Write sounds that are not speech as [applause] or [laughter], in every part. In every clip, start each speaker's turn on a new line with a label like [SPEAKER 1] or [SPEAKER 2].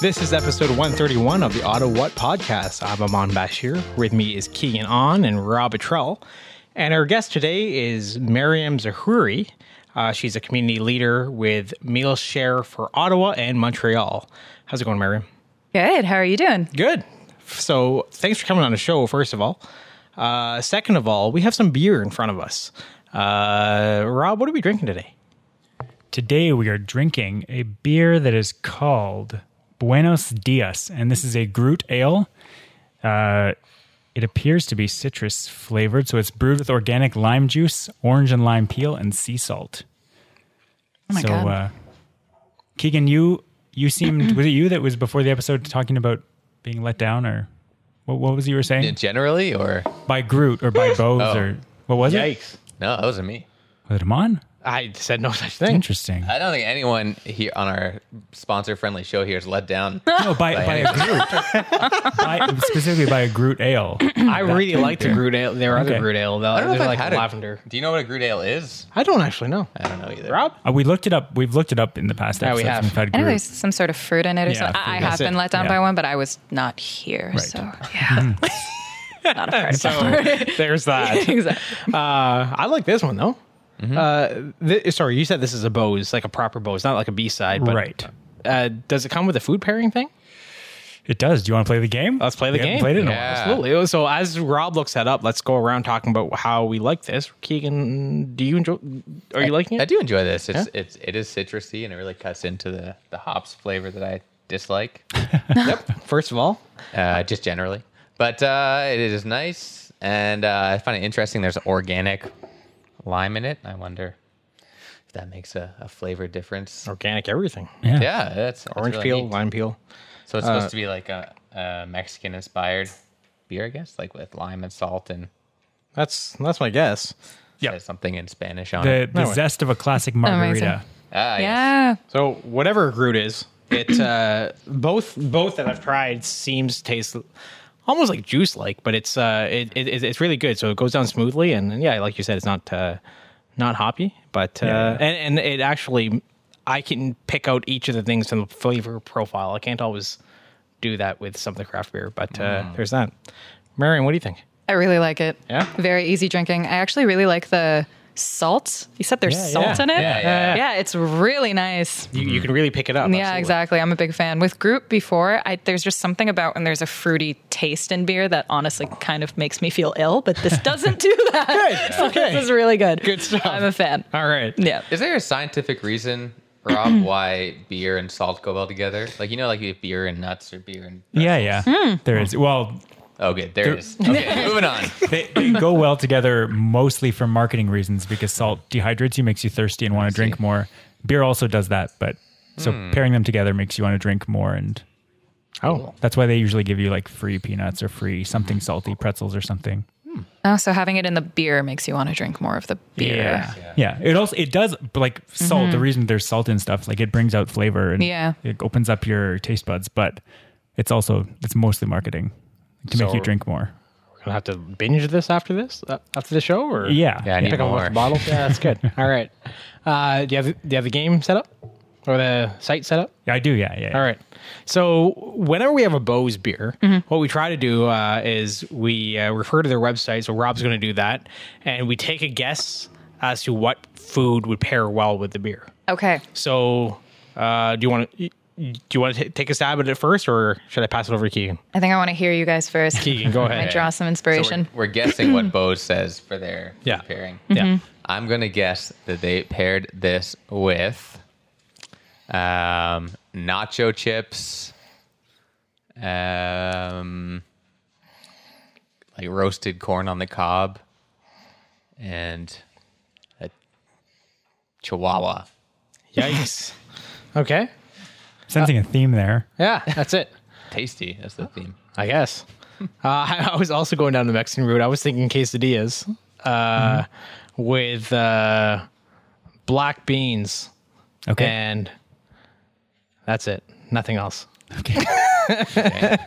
[SPEAKER 1] This is episode 131 of the Ottawhat podcast. I'm Aman Bashir. With me is Keegan On and Rob Atrell. And our guest today is Mariam Zohouri. Uh, she's a community leader with Mealshare for Ottawa and Montreal. How's it going, Mariam?
[SPEAKER 2] Good. How are you doing?
[SPEAKER 1] Good. So, thanks for coming on the show, first of all. Uh, second of all, we have some beer in front of us. Uh, Rob, what are we drinking today?
[SPEAKER 3] Today we are drinking a beer that is called Buenos Dias, and this is a Gruit ale. Uh, it appears to be citrus flavored, so it's brewed with organic lime juice, orange and lime peel, and sea salt.
[SPEAKER 2] Oh my
[SPEAKER 3] so,
[SPEAKER 2] God.
[SPEAKER 3] Uh, Keegan, you you seemed was it you that was before the episode talking about being let down, or what, what was it you were saying
[SPEAKER 4] Generally, or
[SPEAKER 3] by Gruit or by [laughs] Beau's
[SPEAKER 4] Oh.
[SPEAKER 3] or what was it?
[SPEAKER 1] Yikes.
[SPEAKER 4] no, that wasn't me.
[SPEAKER 3] Was it Aman?
[SPEAKER 1] I said no such thing.
[SPEAKER 3] Interesting.
[SPEAKER 4] I don't think anyone here on our sponsor-friendly show here is let down. [laughs]
[SPEAKER 3] No, by, by a Gruit. by, specifically by a Gruit ale. [clears throat]
[SPEAKER 1] I really like the
[SPEAKER 3] there.
[SPEAKER 1] Gruit Ale. Their other
[SPEAKER 3] Okay.
[SPEAKER 1] Gruit Ale.
[SPEAKER 4] I don't know
[SPEAKER 1] They're
[SPEAKER 4] if
[SPEAKER 1] like
[SPEAKER 4] I've had
[SPEAKER 1] lavender.
[SPEAKER 4] A, do you know what a Gruit Ale is?
[SPEAKER 1] I don't actually know.
[SPEAKER 4] I don't know either.
[SPEAKER 1] Rob?
[SPEAKER 3] Uh, we looked it up. We've looked it up in the past
[SPEAKER 1] Yeah, we
[SPEAKER 3] episodes.
[SPEAKER 1] have.
[SPEAKER 3] We've had
[SPEAKER 2] I know there's some sort of fruit in it or
[SPEAKER 3] Yeah,
[SPEAKER 2] something. I, I have
[SPEAKER 1] That's
[SPEAKER 2] been
[SPEAKER 1] it.
[SPEAKER 2] let down
[SPEAKER 3] Yeah.
[SPEAKER 2] by one, but I was not here.
[SPEAKER 3] Right.
[SPEAKER 2] So, [laughs] yeah. [laughs] not a part
[SPEAKER 1] So there's that.
[SPEAKER 2] exactly.
[SPEAKER 1] Uh, I like this one though.
[SPEAKER 3] Mm-hmm.
[SPEAKER 1] Uh, th- sorry, you said this is a Beau's, like a proper Beau's, not like a B side. But,
[SPEAKER 3] Right.
[SPEAKER 1] Uh, does it come with a food pairing thing?
[SPEAKER 3] It does. Do you want to play the game?
[SPEAKER 1] Let's play the
[SPEAKER 3] We
[SPEAKER 1] game.
[SPEAKER 3] Played it in a
[SPEAKER 4] Yeah.
[SPEAKER 3] while.
[SPEAKER 1] Absolutely. So as Rob looks that up, let's go around talking about how we like this. Keegan, do you enjoy? Are you liking it?
[SPEAKER 4] I do enjoy this. It's
[SPEAKER 1] Yeah?
[SPEAKER 4] it's it is citrusy and it really cuts into the the hops flavor that I dislike. [laughs]
[SPEAKER 1] Yep. First of all,
[SPEAKER 4] uh, just generally. But uh, it is nice, and uh, I find it interesting. There's organic lime in it. I wonder if that makes a, a flavor difference.
[SPEAKER 1] organic everything.
[SPEAKER 3] Yeah.
[SPEAKER 4] Yeah, that's, that's
[SPEAKER 1] Orange
[SPEAKER 4] really
[SPEAKER 1] peel,
[SPEAKER 4] neat.
[SPEAKER 1] lime peel.
[SPEAKER 4] So it's supposed to be like a, a Mexican inspired beer, I guess, like with lime and salt and
[SPEAKER 1] That's that's my guess.
[SPEAKER 4] Yeah, something in Spanish on
[SPEAKER 3] The,
[SPEAKER 4] it.
[SPEAKER 3] the
[SPEAKER 1] Anyway.
[SPEAKER 3] zest of a classic margarita.
[SPEAKER 2] Amazing.
[SPEAKER 4] Ah, yes.
[SPEAKER 2] Yeah.
[SPEAKER 1] So whatever Gruit is, it uh, both both that I've tried seems to taste almost like juice like, but it's uh it, it it's really good. So it goes down smoothly, and yeah, like you said, it's not uh, not hoppy, but uh,
[SPEAKER 3] Yeah.
[SPEAKER 1] and and it actually I can pick out each of the things from the flavor profile. I can't always do that with some of the craft beer, but uh, there's that. Mariam, what do you think?
[SPEAKER 2] I really like it.
[SPEAKER 1] Yeah?
[SPEAKER 2] Very easy drinking. I actually really like the salt. You said there's
[SPEAKER 1] Yeah,
[SPEAKER 2] salt
[SPEAKER 1] yeah.
[SPEAKER 2] in it?
[SPEAKER 4] Yeah, yeah,
[SPEAKER 2] Yeah, it's really nice.
[SPEAKER 1] You, you can really pick it up.
[SPEAKER 2] Yeah,
[SPEAKER 1] absolutely.
[SPEAKER 2] exactly. I'm a big fan. With Gruit before, I, there's just something about when there's a fruity taste in beer that honestly kind of makes me feel ill, but this doesn't do [laughs] that.
[SPEAKER 1] Good. [laughs]
[SPEAKER 2] So
[SPEAKER 1] Okay.
[SPEAKER 2] This is really good.
[SPEAKER 1] Good stuff.
[SPEAKER 2] I'm a fan.
[SPEAKER 1] All right.
[SPEAKER 2] Yeah.
[SPEAKER 4] Is there a scientific reason, Rob, [clears throat] why beer and salt go well together? Like you know, like you have beer and nuts or beer and
[SPEAKER 3] Yeah, yeah.
[SPEAKER 2] Hmm.
[SPEAKER 3] There is. Well,
[SPEAKER 4] oh, good, there it is. Okay, [laughs] moving on.
[SPEAKER 3] they, they go well together mostly for marketing reasons because salt dehydrates you, makes you thirsty and want to drink more. Beer also does that, but so hmm. pairing them together makes you want to drink more. And
[SPEAKER 1] Oh,
[SPEAKER 3] that's why they usually give you like free peanuts or free something salty, pretzels or something.
[SPEAKER 2] Oh, so having it in the beer makes you want to drink more of the beer.
[SPEAKER 3] Yeah. Yeah. It also it does like salt, the mm-hmm. reason there's salt in stuff, like it brings out flavor and
[SPEAKER 2] Yeah.
[SPEAKER 3] it opens up your taste buds, but it's also it's mostly marketing to make you drink more.
[SPEAKER 1] we're gonna have to binge this after this, uh, after the show, or
[SPEAKER 3] Yeah.
[SPEAKER 4] Yeah, I need
[SPEAKER 1] pick up
[SPEAKER 4] more.
[SPEAKER 1] off the bottle. [laughs] Yeah, that's good. All right. Uh, do you have do you have the game set up or the site set up?
[SPEAKER 3] Yeah, I do, yeah, yeah.
[SPEAKER 1] All right. So whenever we have a Beau's beer,
[SPEAKER 2] Mm-hmm.
[SPEAKER 1] what we try to do uh, is we uh, refer to their website. So Rob's going to do that, and we take a guess as to what food would pair well with the beer.
[SPEAKER 2] Okay.
[SPEAKER 1] So uh, do you want to? Do you want to take a stab at it first, or should I pass it over to Keegan?
[SPEAKER 2] I think I want to hear you guys first.
[SPEAKER 1] Keegan, go [laughs]
[SPEAKER 2] Might
[SPEAKER 1] ahead.
[SPEAKER 2] draw some
[SPEAKER 4] So
[SPEAKER 2] inspiration.
[SPEAKER 4] we're, we're guessing what Beau's says for their [clears throat]
[SPEAKER 1] Yeah.
[SPEAKER 4] pairing.
[SPEAKER 1] Yeah.
[SPEAKER 4] I'm gonna guess that they paired this with um, nacho chips, um, like roasted corn on the cob, and a chihuahua.
[SPEAKER 1] Yikes. [laughs] okay.
[SPEAKER 3] Sensing a theme there.
[SPEAKER 1] Yeah, that's it.
[SPEAKER 4] Tasty. That's the theme.
[SPEAKER 1] I guess. Uh, I, [laughs] I was also going down the Mexican route. I was thinking quesadillas uh, with uh, black beans,
[SPEAKER 3] Okay.
[SPEAKER 1] and that's it. Nothing else. Okay. [laughs]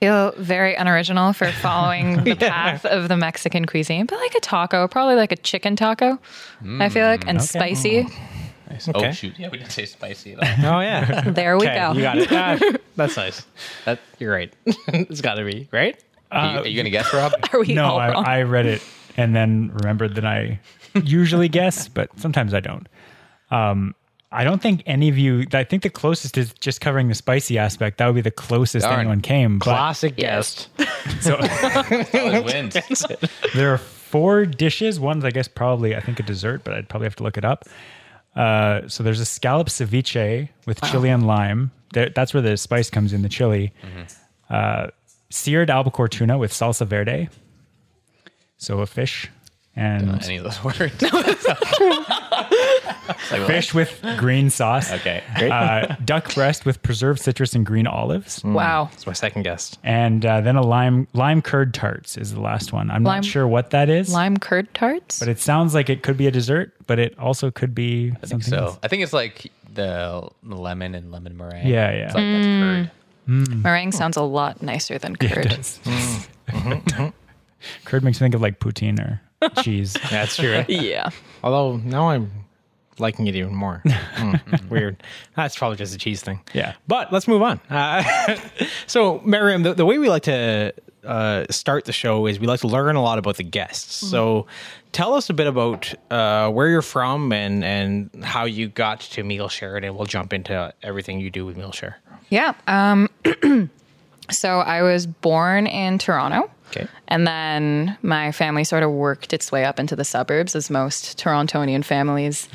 [SPEAKER 2] Feel very unoriginal for following [laughs] the path of the Mexican cuisine, but like a taco, probably like a chicken taco. I feel like and spicy.
[SPEAKER 1] Nice. Okay.
[SPEAKER 4] Oh shoot! Yeah, we didn't say spicy at [laughs] all.
[SPEAKER 1] Oh yeah.
[SPEAKER 2] There we
[SPEAKER 1] Okay,
[SPEAKER 2] go.
[SPEAKER 1] You got it. Ah, [laughs] that's nice. That you're right. [laughs] it's got to be right.
[SPEAKER 4] are, you, are you gonna guess, Rob?
[SPEAKER 2] Are we
[SPEAKER 3] no,
[SPEAKER 2] all wrong?
[SPEAKER 3] I, I read it and then remembered that I usually guess, but sometimes I don't. Um, I don't think any of you. I think the closest is just covering the spicy aspect. That would be the closest
[SPEAKER 4] Darn.
[SPEAKER 3] anyone came. But
[SPEAKER 1] Classic
[SPEAKER 2] Yes.
[SPEAKER 1] guest.
[SPEAKER 3] so
[SPEAKER 4] Always wins.
[SPEAKER 3] there are four dishes. One's, I guess, probably I think a dessert, but I'd probably have to look it up. Uh, so there's a scallop ceviche with chili and lime. There, that's where the spice comes in the chili. Uh, seared albacore tuna with salsa verde. So a fish and
[SPEAKER 4] Any of those [laughs] words? [laughs] [laughs]
[SPEAKER 3] fish with green sauce.
[SPEAKER 4] Okay.
[SPEAKER 3] Uh, duck breast with preserved citrus and green olives, hmm.
[SPEAKER 2] wow.
[SPEAKER 1] That's my second guest.
[SPEAKER 3] and uh, then a lime lime curd tarts is the last one. I'm
[SPEAKER 2] Lime-
[SPEAKER 3] not sure what that is,
[SPEAKER 2] Lime curd tarts?
[SPEAKER 3] but it sounds like it could be a dessert, but it also could be
[SPEAKER 4] I think
[SPEAKER 3] something
[SPEAKER 4] so.
[SPEAKER 3] else.
[SPEAKER 4] I think it's like the lemon and lemon meringue.
[SPEAKER 3] Yeah, yeah.
[SPEAKER 4] It's like that's hmm. curd. Hmm.
[SPEAKER 2] Meringue sounds a lot nicer than
[SPEAKER 3] Yeah,
[SPEAKER 2] curd.
[SPEAKER 3] it does. Mm-hmm. curd makes me think of like poutine or cheese. [laughs]
[SPEAKER 1] That's true.
[SPEAKER 2] Yeah.
[SPEAKER 1] Although now I'm liking it even more. [laughs] Mm, weird. That's probably just a cheese thing.
[SPEAKER 3] Yeah.
[SPEAKER 1] But let's move on. Uh, [laughs] so, Mariam, the, the way we like to uh, start the show is we like to learn a lot about the guests. So, tell us a bit about uh, where you're from and, and how you got to Mealshare, and we'll jump into everything you do with Mealshare.
[SPEAKER 2] Yeah. Um, [clears throat] so I was born in Toronto.
[SPEAKER 1] Okay.
[SPEAKER 2] And then my family sort of worked its way up into the suburbs, as most Torontonian families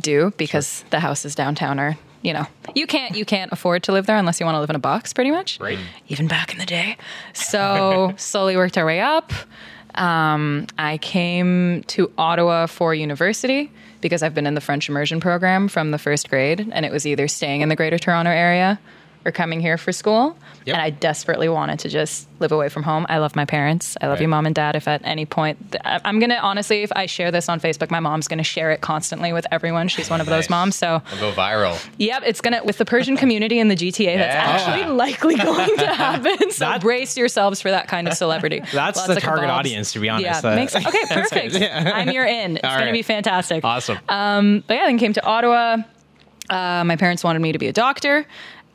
[SPEAKER 2] do, because the houses downtown are, you know, you can't you can't afford to live there unless you want to live in a box, pretty much.
[SPEAKER 1] Right.
[SPEAKER 2] Even back in the day. So [laughs] slowly worked our way up. Um, I came to Ottawa for university because I've been in the French immersion program from the first grade, and it was either staying in the Greater Toronto area or coming here for school.
[SPEAKER 1] Yep.
[SPEAKER 2] And I desperately wanted to just live away from home. I love my parents. I love you, mom and dad. If at any point, I- I'm gonna honestly, if I share this on Facebook, my mom's gonna share it constantly with everyone. She's one of those moms. So,
[SPEAKER 4] We'll go viral.
[SPEAKER 2] yep, it's gonna with the Persian community in the GTA. That's
[SPEAKER 4] Yeah.
[SPEAKER 2] actually [laughs] likely going to happen. So
[SPEAKER 1] That-
[SPEAKER 2] brace yourselves for that kind of celebrity. [laughs]
[SPEAKER 1] That's
[SPEAKER 2] Lots
[SPEAKER 1] the target
[SPEAKER 2] kebabs.
[SPEAKER 1] audience, to be honest.
[SPEAKER 2] Yeah,
[SPEAKER 1] Uh,
[SPEAKER 2] makes okay, [laughs] perfect. I'm your in. It's
[SPEAKER 1] All
[SPEAKER 2] gonna
[SPEAKER 1] right.
[SPEAKER 2] be fantastic.
[SPEAKER 1] Awesome.
[SPEAKER 2] Um, but yeah, then came to Ottawa. Uh, my parents wanted me to be a doctor.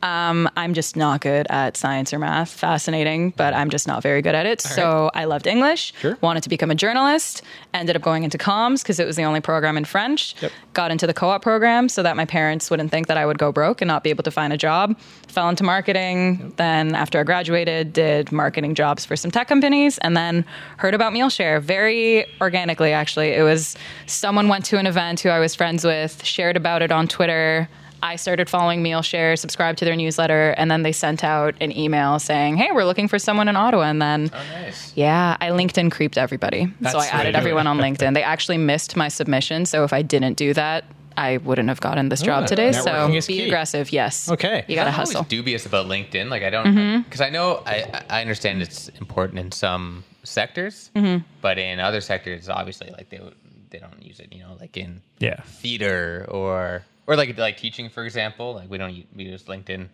[SPEAKER 2] Um, I'm just not good at science or math. Fascinating, but I'm just not very good at it. so I loved English.
[SPEAKER 1] Sure.
[SPEAKER 2] Wanted to become a journalist. Ended up going into comms because it was the only program in French.
[SPEAKER 1] Yep.
[SPEAKER 2] Got into the co-op program so that my parents wouldn't think that I would go broke and not be able to find a job. Fell into marketing. Then after I graduated, did marketing jobs for some tech companies, and then heard about Mealshare very organically. Actually, it was someone went to an event who I was friends with, shared about it on Twitter. I started following Mealshare, subscribed to their newsletter, and then they sent out an email saying, "Hey, we're looking for someone in Ottawa." And then,
[SPEAKER 4] Oh, nice.
[SPEAKER 2] yeah, I LinkedIn creeped everybody,
[SPEAKER 1] That's
[SPEAKER 2] so I
[SPEAKER 1] the way to
[SPEAKER 2] added
[SPEAKER 1] do
[SPEAKER 2] everyone on LinkedIn. They actually missed my submission, so if I didn't do that, I wouldn't have gotten this oh, job today. So
[SPEAKER 1] networking
[SPEAKER 2] be
[SPEAKER 1] key.
[SPEAKER 2] aggressive. Yes.
[SPEAKER 1] Okay.
[SPEAKER 2] You gotta
[SPEAKER 4] I'm always
[SPEAKER 2] hustle.
[SPEAKER 4] dubious about LinkedIn. Like I don't mm-hmm. because I know I I understand it's important in some sectors, mm-hmm. but in other sectors, obviously, like they they don't use it. You know, like in
[SPEAKER 3] Yeah.
[SPEAKER 4] theater or or like like teaching, for example. Like we don't u- we use LinkedIn.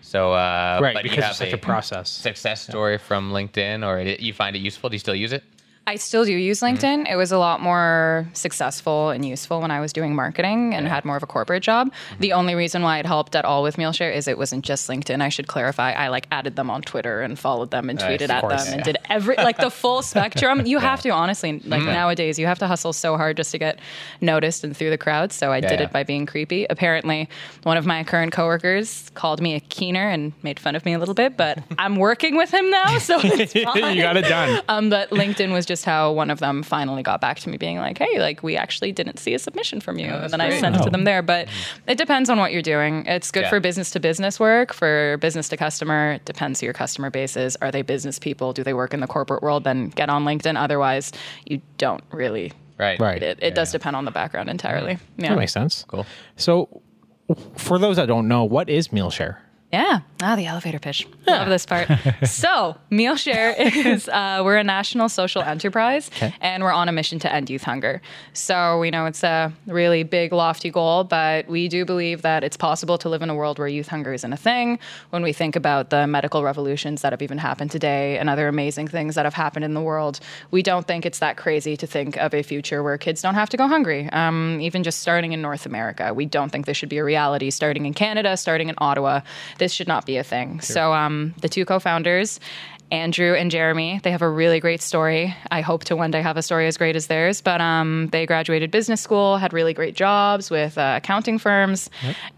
[SPEAKER 4] So uh,
[SPEAKER 1] right,
[SPEAKER 4] but you
[SPEAKER 1] because
[SPEAKER 4] have
[SPEAKER 1] it's such a process.
[SPEAKER 4] success story from LinkedIn, or it, you find it useful. Do you still use it?
[SPEAKER 2] I still do use
[SPEAKER 1] Mm-hmm.
[SPEAKER 2] LinkedIn. It was a lot more successful and useful when I was doing marketing and had more of a corporate job.
[SPEAKER 1] Mm-hmm.
[SPEAKER 2] The only reason why it helped at all with Mealshare is it wasn't just LinkedIn. I should clarify. I like added them on Twitter and followed them and tweeted
[SPEAKER 4] Of
[SPEAKER 2] at them and did every like the full [laughs] spectrum. You have to honestly like nowadays you have to hustle so hard just to get noticed and through the crowd. So I did
[SPEAKER 4] yeah.
[SPEAKER 2] it by being creepy. Apparently, one of my current coworkers called me a keener and made fun of me a little bit, but I'm working with him now, so [laughs] it's fine.
[SPEAKER 1] you got it done.
[SPEAKER 2] Um, but LinkedIn was just how one of them finally got back to me, being like, "Hey, like we actually didn't see a submission from you," and
[SPEAKER 4] that's
[SPEAKER 2] then I
[SPEAKER 4] great.
[SPEAKER 2] sent it to them there. But it depends on what you're doing. It's good
[SPEAKER 4] Yeah.
[SPEAKER 2] for business to business work. For business to customer, it depends who your customer base is. Are they business people? Do they work in the corporate world? Then get on LinkedIn. Otherwise, you don't really.
[SPEAKER 4] Right.
[SPEAKER 1] Right.
[SPEAKER 2] It, it does depend on the background entirely. Yeah.
[SPEAKER 1] That makes sense.
[SPEAKER 4] Cool.
[SPEAKER 1] So, for those that don't know, what is Mealshare?
[SPEAKER 2] Yeah. Ah, the elevator pitch. Love this part. [laughs] so, Mealshare [laughs] is uh, we're a national social enterprise, and we're on a mission to end youth hunger. So we know it's a really big, lofty goal, but we do believe that it's possible to live in a world where youth hunger isn't a thing. When we think about the medical revolutions that have even happened today and other amazing things that have happened in the world, we don't think it's that crazy to think of a future where kids don't have to go hungry. Um, even just starting in North America, we don't think this should be a reality. Starting in Canada, starting in Ottawa, this should not be a thing. So, um, the two co founders, Andrew and Jeremy, they have a really great story. I hope to one day have a story as great as theirs. But um, they graduated business school, had really great jobs with uh, accounting firms,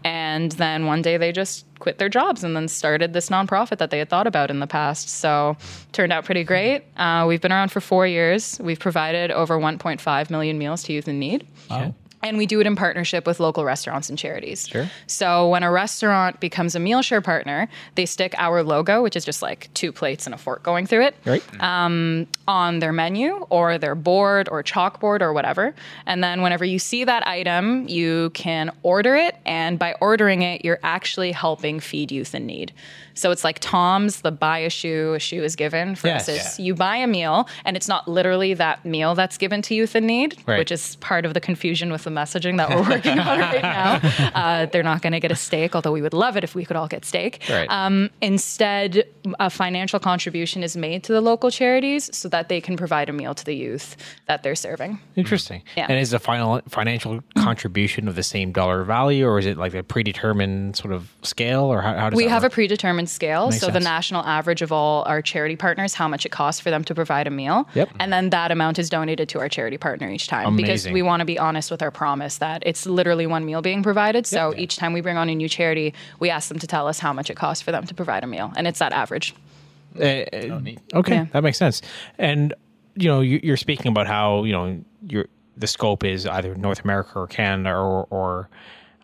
[SPEAKER 2] and then one day they just quit their jobs and then started this nonprofit that they had thought about in the past. So turned out pretty great. Uh, we've been around for four years. We've provided over 1.5 million meals to youth in need.
[SPEAKER 3] Wow.
[SPEAKER 2] And we do it in partnership with local restaurants and charities.
[SPEAKER 1] Sure.
[SPEAKER 2] So when a restaurant becomes a Mealshare partner, they stick our logo, which is just like two plates and a fork going through it,
[SPEAKER 1] Right.
[SPEAKER 2] Um, on their menu or their board or chalkboard or whatever. And then whenever you see that item, you can order it. And by ordering it, you're actually helping feed youth in need. So it's like Tom's, the buy a shoe, a shoe is given. For
[SPEAKER 1] Yes.
[SPEAKER 2] instance, you buy a meal, and it's not literally that meal that's given to youth in need,
[SPEAKER 1] Right.
[SPEAKER 2] which is part of the confusion with the messaging that we're working on right [laughs] now. Uh, they're not going to get a steak, although we would love it if we could all get steak.
[SPEAKER 1] Right.
[SPEAKER 2] Um, instead, a financial contribution is made to the local charities so that they can provide a meal to the youth that they're serving.
[SPEAKER 1] Interesting.
[SPEAKER 2] Yeah.
[SPEAKER 1] And is the final financial contribution of the same dollar value, or is it like a predetermined sort of scale, or how, how does
[SPEAKER 2] We have a predetermined scale.
[SPEAKER 1] Makes
[SPEAKER 2] so the national average of all our charity partners, how much it costs for them to provide a meal.
[SPEAKER 1] Yep.
[SPEAKER 2] And then that amount is donated to our charity partner each time because we want to be honest with our promise that it's literally one meal being provided. So each time we bring on a new charity, we ask them to tell us how much it costs for them to provide a meal. And it's that average.
[SPEAKER 1] Uh, okay,
[SPEAKER 2] Yeah.
[SPEAKER 1] that makes sense. And you know, you, you're speaking about how you know your the scope is either North America or Canada or or,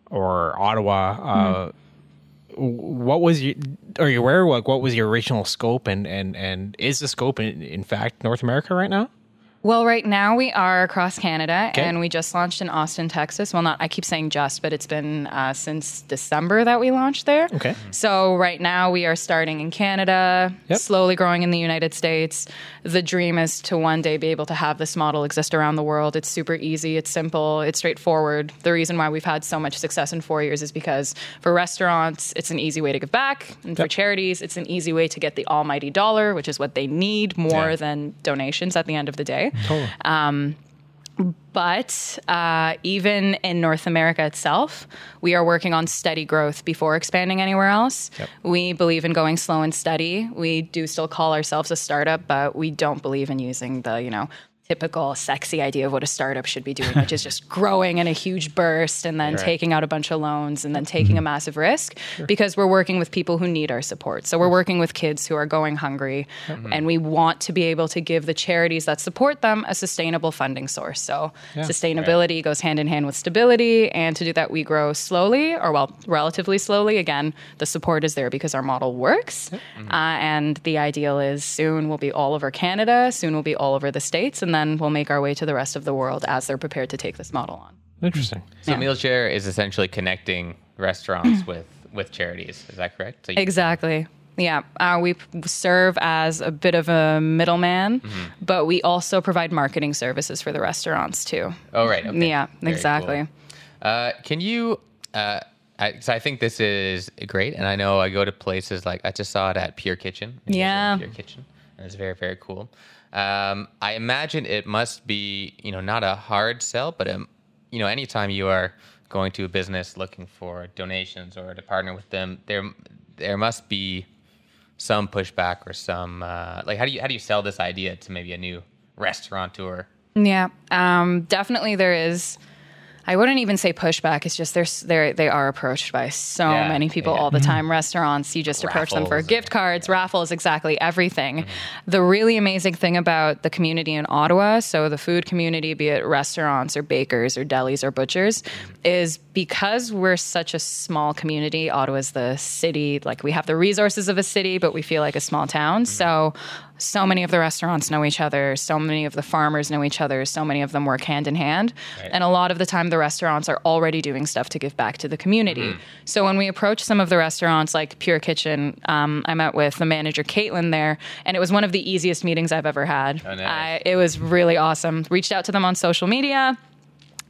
[SPEAKER 1] or Ottawa. Uh, What was your? Are you aware? Like, what was your original scope, and and and is the scope in, in fact North America right now?
[SPEAKER 2] Well, right now we are across Canada,
[SPEAKER 1] Okay.
[SPEAKER 2] and we just launched in Austin, Texas. Well, not I keep saying just, but it's been uh, since December that we launched there.
[SPEAKER 1] Okay.
[SPEAKER 2] So right now we are starting in Canada,
[SPEAKER 1] Yep.
[SPEAKER 2] slowly growing in the United States. The dream is to one day be able to have this model exist around the world. It's super easy, it's simple, it's straightforward. The reason why we've had so much success in four years is because for restaurants, it's an easy way to give back, and for charities, it's an easy way to get the almighty dollar, which is what they need more
[SPEAKER 1] Yeah.
[SPEAKER 2] than donations at the end of the day.
[SPEAKER 1] Totally.
[SPEAKER 2] But uh, even in North America itself, we are working on steady growth before expanding anywhere else.
[SPEAKER 1] Yep.
[SPEAKER 2] We believe in going slow and steady. We do still call ourselves a startup, but we don't believe in using the, you know, typical sexy idea of what a startup should be doing, which is just [laughs] growing in a huge burst and then
[SPEAKER 1] Right.
[SPEAKER 2] taking out a bunch of loans and then mm-hmm. taking a massive risk because we're working with people who need our support. So we're working with kids who are going hungry mm-hmm. and we want to be able to give the charities that support them a sustainable funding source. So sustainability goes hand in hand with stability and to do that we grow slowly or well relatively slowly. Again, the support is there because our model works. Mm-hmm. Uh, and the ideal is soon we'll be all over Canada, soon we'll be all over the states and then we'll make our way to the rest of the world as they're prepared to take this model on.
[SPEAKER 1] Interesting.
[SPEAKER 4] So
[SPEAKER 2] Yeah.
[SPEAKER 4] Mealshare is essentially connecting restaurants [clears throat] with with charities. Is that correct? So you-
[SPEAKER 2] Exactly. Yeah, uh, we p- serve as a bit of a middleman, but we also provide marketing services for the restaurants too.
[SPEAKER 4] Oh right. Okay.
[SPEAKER 2] Yeah,
[SPEAKER 4] Very
[SPEAKER 2] exactly.
[SPEAKER 4] cool. Uh, can you? Uh, I, so I think this is great, and I know I go to places like I just saw it at Pure Kitchen. in
[SPEAKER 2] Yeah.
[SPEAKER 4] Pure Kitchen, and it's very very cool. Um, I imagine it must be you know not a hard sell, but um, you know anytime you are going to a business looking for donations or to partner with them, there there must be some pushback or some uh, like how do you how do you sell this idea to maybe a new restaurateur?
[SPEAKER 2] Yeah, um, definitely there is. I wouldn't even say pushback. It's just there's they they are approached by so
[SPEAKER 4] Yeah,
[SPEAKER 2] many people
[SPEAKER 4] yeah.
[SPEAKER 2] all the mm-hmm. time. Restaurants, you just approach them for gift cards, raffles, exactly everything. Mm-hmm. The really amazing thing about the community in Ottawa, so the food community, be it restaurants or bakers or delis or butchers, mm-hmm. is because we're such a small community. Ottawa's the city, like we have the resources of a city, but we feel like a small town. So so many of the restaurants know each other, so many of the farmers know each other, so many of them work hand in hand.
[SPEAKER 4] Right.
[SPEAKER 2] And a lot of the time, the restaurants are already doing stuff to give back to the community. So when we approach some of the restaurants like Pure Kitchen, um, I met with the manager, Caitlin, there, and it was one of the easiest meetings I've ever had.
[SPEAKER 4] Oh, nice.
[SPEAKER 2] I, it was really awesome. Reached out to them on social media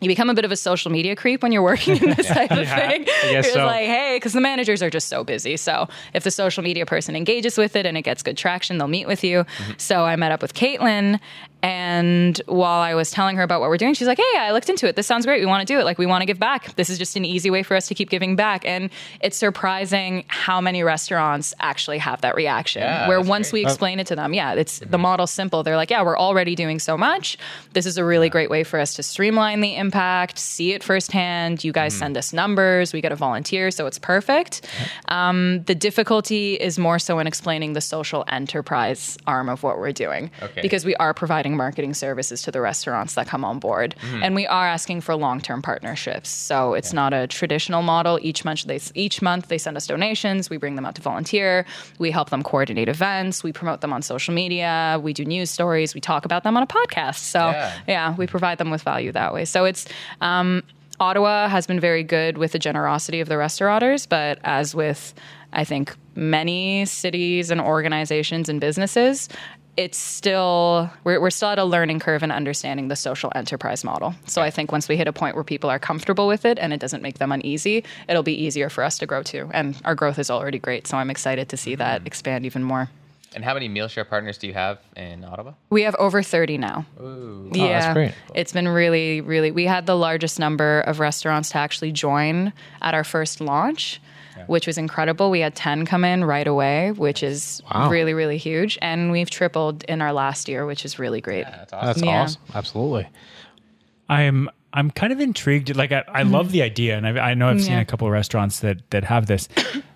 [SPEAKER 2] you become a bit of a social media creep when you're working in this [laughs] type of
[SPEAKER 3] Yeah,
[SPEAKER 2] thing. It's
[SPEAKER 3] so.
[SPEAKER 2] like, hey, because the managers are just so busy. So if the social media person engages with it and it gets good traction, they'll meet with you. Mm-hmm. So I met up with Caitlin. And while I was telling her about what we're doing, she's like, hey, I looked into it. This sounds great. We want to do it. Like, we want to give back. This is just an easy way for us to keep giving back. And it's surprising how many restaurants actually have that reaction.
[SPEAKER 4] Yeah,
[SPEAKER 2] where once
[SPEAKER 4] great.
[SPEAKER 2] we explain it to them, yeah, it's the model's simple. They're like, yeah, we're already doing so much. This is a really great way for us to streamline the impact, see it firsthand. You
[SPEAKER 4] Mm-hmm.
[SPEAKER 2] guys send us numbers, we get a volunteer, so it's perfect. Um, the difficulty is more so in explaining the social enterprise arm of what we're doing
[SPEAKER 4] Okay.
[SPEAKER 2] because we are providing marketing services to the restaurants that come on board,
[SPEAKER 4] Mm-hmm.
[SPEAKER 2] and we are asking for long-term partnerships. So it's not a traditional model. Each month they each month they send us donations. We bring them out to volunteer. We help them coordinate events. We promote them on social media. We do news stories. We talk about them on a podcast. So
[SPEAKER 4] Yeah.
[SPEAKER 2] yeah, we provide them with value that way. So it's um, Ottawa has been very good with the generosity of the restaurateurs, but as with I think many cities and organizations and businesses, it's still we're, we're still at a learning curve in understanding the social enterprise model. So I think once we hit a point where people are comfortable with it and it doesn't make them uneasy, it'll be easier for us to grow too. And our growth is already great, so I'm excited to see mm-hmm. that expand even more.
[SPEAKER 4] And how many Mealshare partners do you have in Ottawa?
[SPEAKER 2] We have over 30 now.
[SPEAKER 4] Ooh.
[SPEAKER 1] Oh, that's great.
[SPEAKER 2] It's been really, really. We had the largest number of restaurants to actually join at our first launch, which was incredible. We had 10 come in right away, which is
[SPEAKER 1] Wow.
[SPEAKER 2] really, really huge. And we've tripled in our last year, which is really great.
[SPEAKER 4] That's awesome.
[SPEAKER 1] That's
[SPEAKER 2] Yeah.
[SPEAKER 1] awesome. Absolutely.
[SPEAKER 3] I'm I'm kind of intrigued. Like I, I love the idea, and I, I know I've seen
[SPEAKER 2] Mm-hmm. Yeah.
[SPEAKER 3] a couple of restaurants that that have this.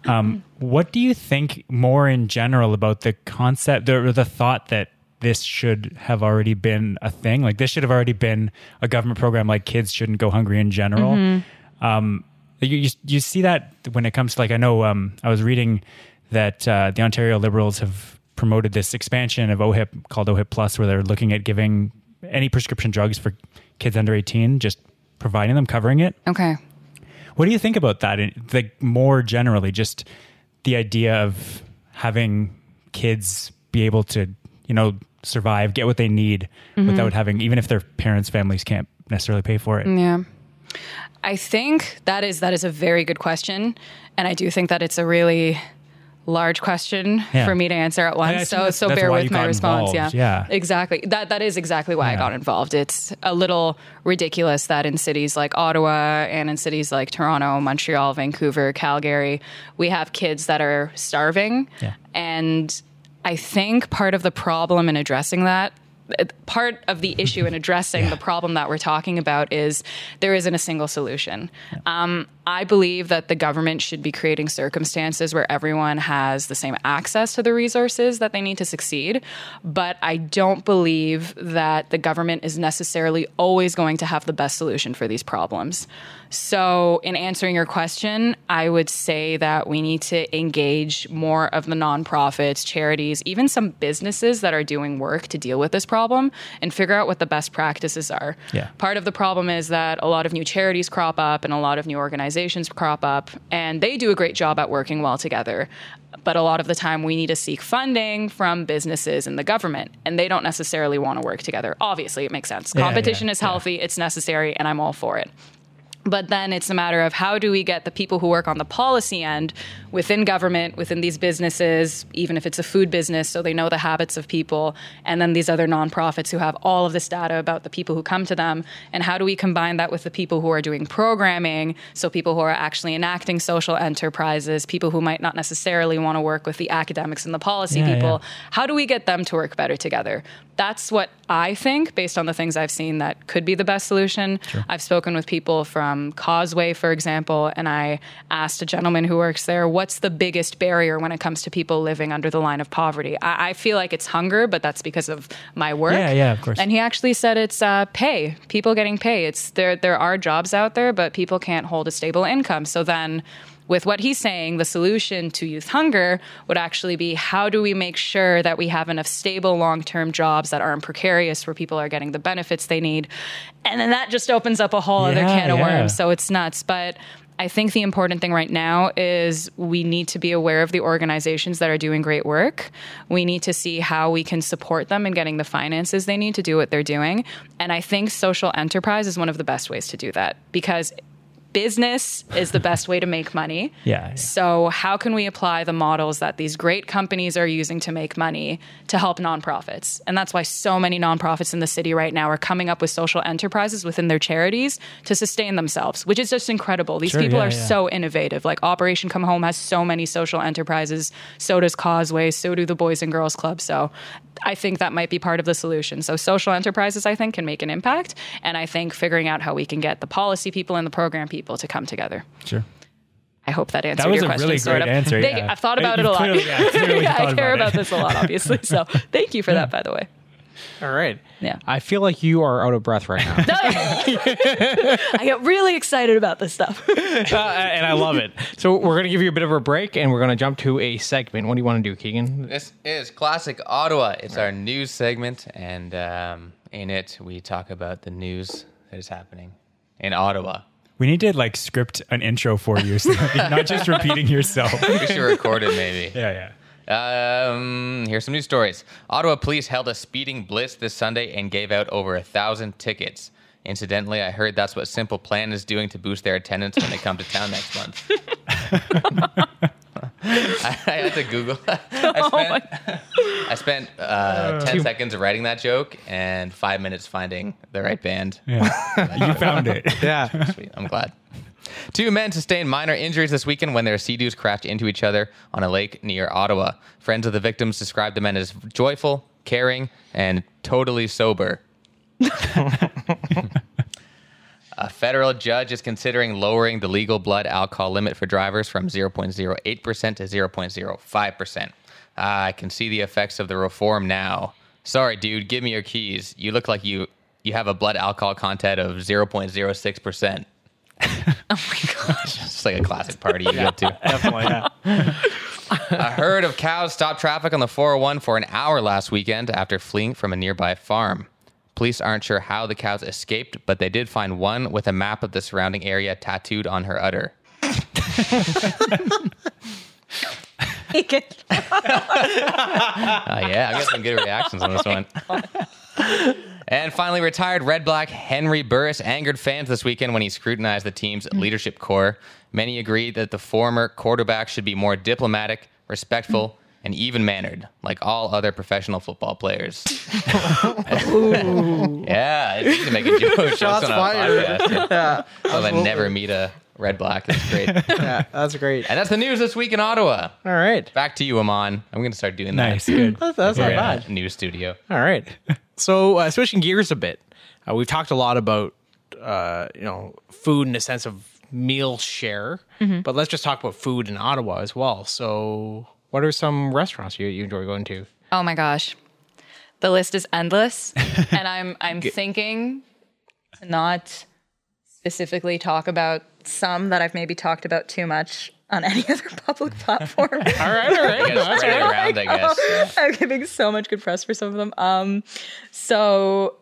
[SPEAKER 3] Um, [coughs] what do you think more in general about the concept or the thought that this should have already been a thing? Like this should have already been a government program. Like kids shouldn't go hungry in general.
[SPEAKER 2] Mm-hmm.
[SPEAKER 3] Um, you, you you see that when it comes to like I know um, I was reading that uh, the Ontario Liberals have promoted this expansion of OHIP called OHIP Plus, where they're looking at giving any prescription drugs for kids under 18, just providing them, covering it.
[SPEAKER 2] Okay.
[SPEAKER 3] What do you think about that? Like more generally, just the idea of having kids be able to, you know, survive, get what they need without having, even if their parents' families can't necessarily pay for it.
[SPEAKER 2] Yeah. I think that is that is a very good question, and I do think that it's a really large question
[SPEAKER 3] Yeah.
[SPEAKER 2] for me to answer at once. So
[SPEAKER 3] that's-
[SPEAKER 2] so
[SPEAKER 3] that's
[SPEAKER 2] bear with my response.
[SPEAKER 3] involved.
[SPEAKER 2] Yeah.
[SPEAKER 3] Yeah.
[SPEAKER 2] Exactly. That that is exactly why I got involved. It's a little ridiculous that in cities like Ottawa and in cities like Toronto, Montreal, Vancouver, Calgary, we have kids that are starving.
[SPEAKER 3] Yeah.
[SPEAKER 2] And I think part of the problem in addressing that part of the issue in addressing the problem that we're talking about is there isn't a single solution. Um, I believe that the government should be creating circumstances where everyone has the same access to the resources that they need to succeed. But I don't believe that the government is necessarily always going to have the best solution for these problems. So, in answering your question, I would say that we need to engage more of the nonprofits, charities, even some businesses that are doing work to deal with this problem and figure out what the best practices are.
[SPEAKER 3] Yeah.
[SPEAKER 2] Part of the problem is that a lot of new charities crop up and a lot of new organizations crop up, and they do a great job at working well together. But a lot of the time, we need to seek funding from businesses and the government, and they don't necessarily want to work together. Obviously, it makes sense.
[SPEAKER 3] Yeah,
[SPEAKER 2] Competition
[SPEAKER 3] yeah,
[SPEAKER 2] is healthy, it's necessary, and I'm all for it. But then it's a matter of how do we get the people who work on the policy end within government, within these businesses, even if it's a food business, so they know the habits of people, and then these other nonprofits who have all of this data about the people who come to them. And how do we combine that with the people who are doing programming, so people who are actually enacting social enterprises, people who might not necessarily want to work with the academics and the policy
[SPEAKER 3] Yeah,
[SPEAKER 2] people?
[SPEAKER 3] yeah.
[SPEAKER 2] How do we get them to work better together? That's what I think, based on the things I've seen, that could be the best solution. I've spoken with people from Causeway, for example, and I asked a gentleman who works there, what's the biggest barrier when it comes to people living under the line of poverty? I, I feel like it's hunger, but that's because of my work.
[SPEAKER 3] Yeah, yeah, of course.
[SPEAKER 2] And he actually said it's uh, pay, people getting pay. It's there. There are jobs out there, but people can't hold a stable income. So then with what he's saying, the solution to youth hunger would actually be how do we make sure that we have enough stable long term jobs that aren't precarious where people are getting the benefits they need? And then that just opens up a whole other can of
[SPEAKER 3] yeah.
[SPEAKER 2] worms. So it's nuts. But I think the important thing right now is we need to be aware of the organizations that are doing great work. We need to see how we can support them in getting the finances they need to do what they're doing. And I think social enterprise is one of the best ways to do that because business is the best way to make money. [laughs]
[SPEAKER 3] Yeah, yeah.
[SPEAKER 2] So, how can we apply the models that these great companies are using to make money to help nonprofits? And that's why so many nonprofits in the city right now are coming up with social enterprises within their charities to sustain themselves, which is just incredible. These
[SPEAKER 3] Sure,
[SPEAKER 2] people
[SPEAKER 3] yeah,
[SPEAKER 2] are
[SPEAKER 3] yeah.
[SPEAKER 2] so innovative. Like Operation Come Home has so many social enterprises. So does Causeway. So do the Boys and Girls Club. So, I think that might be part of the solution. So, social enterprises, I think, can make an impact. And I think figuring out how we can get the policy people and the program people to come together.
[SPEAKER 3] Sure.
[SPEAKER 2] I hope that answered
[SPEAKER 3] That was
[SPEAKER 2] your
[SPEAKER 3] a
[SPEAKER 2] question.
[SPEAKER 3] really
[SPEAKER 2] sort
[SPEAKER 3] great
[SPEAKER 2] of.
[SPEAKER 3] answer,
[SPEAKER 2] Thank
[SPEAKER 3] yeah.
[SPEAKER 2] I've thought about
[SPEAKER 3] You
[SPEAKER 2] it a lot.
[SPEAKER 3] clearly- yeah, clearly [laughs]
[SPEAKER 2] I care
[SPEAKER 3] about
[SPEAKER 2] about this a lot, obviously. So [laughs] thank you for that, by the way.
[SPEAKER 1] All right.
[SPEAKER 2] Yeah.
[SPEAKER 1] I feel like you are out of breath right now. [laughs]
[SPEAKER 2] I get really excited about this stuff. [laughs]
[SPEAKER 1] uh, and I love it. So we're going to give you a bit of a break and we're going to jump to a segment. What do you want to do, Keegan?
[SPEAKER 4] This is Classic Ottawa. It's our news segment, and um, in it, we talk about the news that is happening in Ottawa.
[SPEAKER 3] We need to like script an intro for you, so [laughs] not just repeating yourself.
[SPEAKER 4] We should record it maybe.
[SPEAKER 3] Yeah, yeah.
[SPEAKER 4] Um, here's some news stories. Ottawa police held a speeding blitz this Sunday and gave out over a thousand tickets. Incidentally, I heard that's what Simple Plan is doing to boost their attendance when they come to town next month. [laughs] I, I had to Google. [laughs] I spent, [laughs] I spent uh, 10 seconds writing that joke and five minutes finding the right band.
[SPEAKER 3] yeah. you found it.
[SPEAKER 1] Yeah.
[SPEAKER 4] Sweet. I'm glad. Two men sustained minor injuries this weekend when their sea-doos crashed into each other on a lake near Ottawa. Friends of the victims described the men as joyful, caring, and totally sober. [laughs] a federal judge is considering lowering the legal blood alcohol limit for drivers from 0.08% to 0.05%. Ah, I can see the effects of the reform now. Sorry, dude, give me your keys. You look like you you have a blood alcohol content of 0.06%. [laughs] [laughs] It's [laughs] like a classic party you go to. [laughs]
[SPEAKER 1] Definitely. Yeah.
[SPEAKER 4] A herd of cows stopped traffic on the 401 for an hour last weekend after fleeing from a nearby farm. Police aren't sure how the cows escaped, but they did find one with a map of the surrounding area tattooed on her udder. Uh, yeah, I got some good reactions on this one. And finally, retired Redblack Henry Burris angered fans this weekend when he scrutinized the team's mm. leadership core. Many agreed that the former quarterback should be more diplomatic, respectful, mm. and even mannered, like all other professional football players. [laughs] [laughs] yeah, it's easy to make a joke.
[SPEAKER 1] Shots
[SPEAKER 4] on a
[SPEAKER 1] fired.
[SPEAKER 4] podcast.
[SPEAKER 1] yeah. [laughs]
[SPEAKER 4] Well, I never meet a Redblack. That's great. and
[SPEAKER 1] Yeah. That's great.
[SPEAKER 4] that's the news this week in Ottawa.
[SPEAKER 1] All right.
[SPEAKER 4] Back to you, Aman. I'm going to start doing that.
[SPEAKER 3] Nice, good.
[SPEAKER 1] That's, that's not bad.
[SPEAKER 4] News studio.
[SPEAKER 1] All right. So uh, switching gears a bit, uh, we've talked a lot about uh, you know food in the sense of meal share, but let's just talk about food in Ottawa as well. So, what are some restaurants you, you enjoy going to?
[SPEAKER 2] Oh my gosh. The list is endless. [laughs] and I'm I'm thinking to not specifically talk about some that I've maybe talked about too much on any [laughs] other public platform. [laughs]
[SPEAKER 1] All right, all right.
[SPEAKER 4] You gotta spread it around, I guess.
[SPEAKER 2] I'm giving so much good press for some of them. Um, so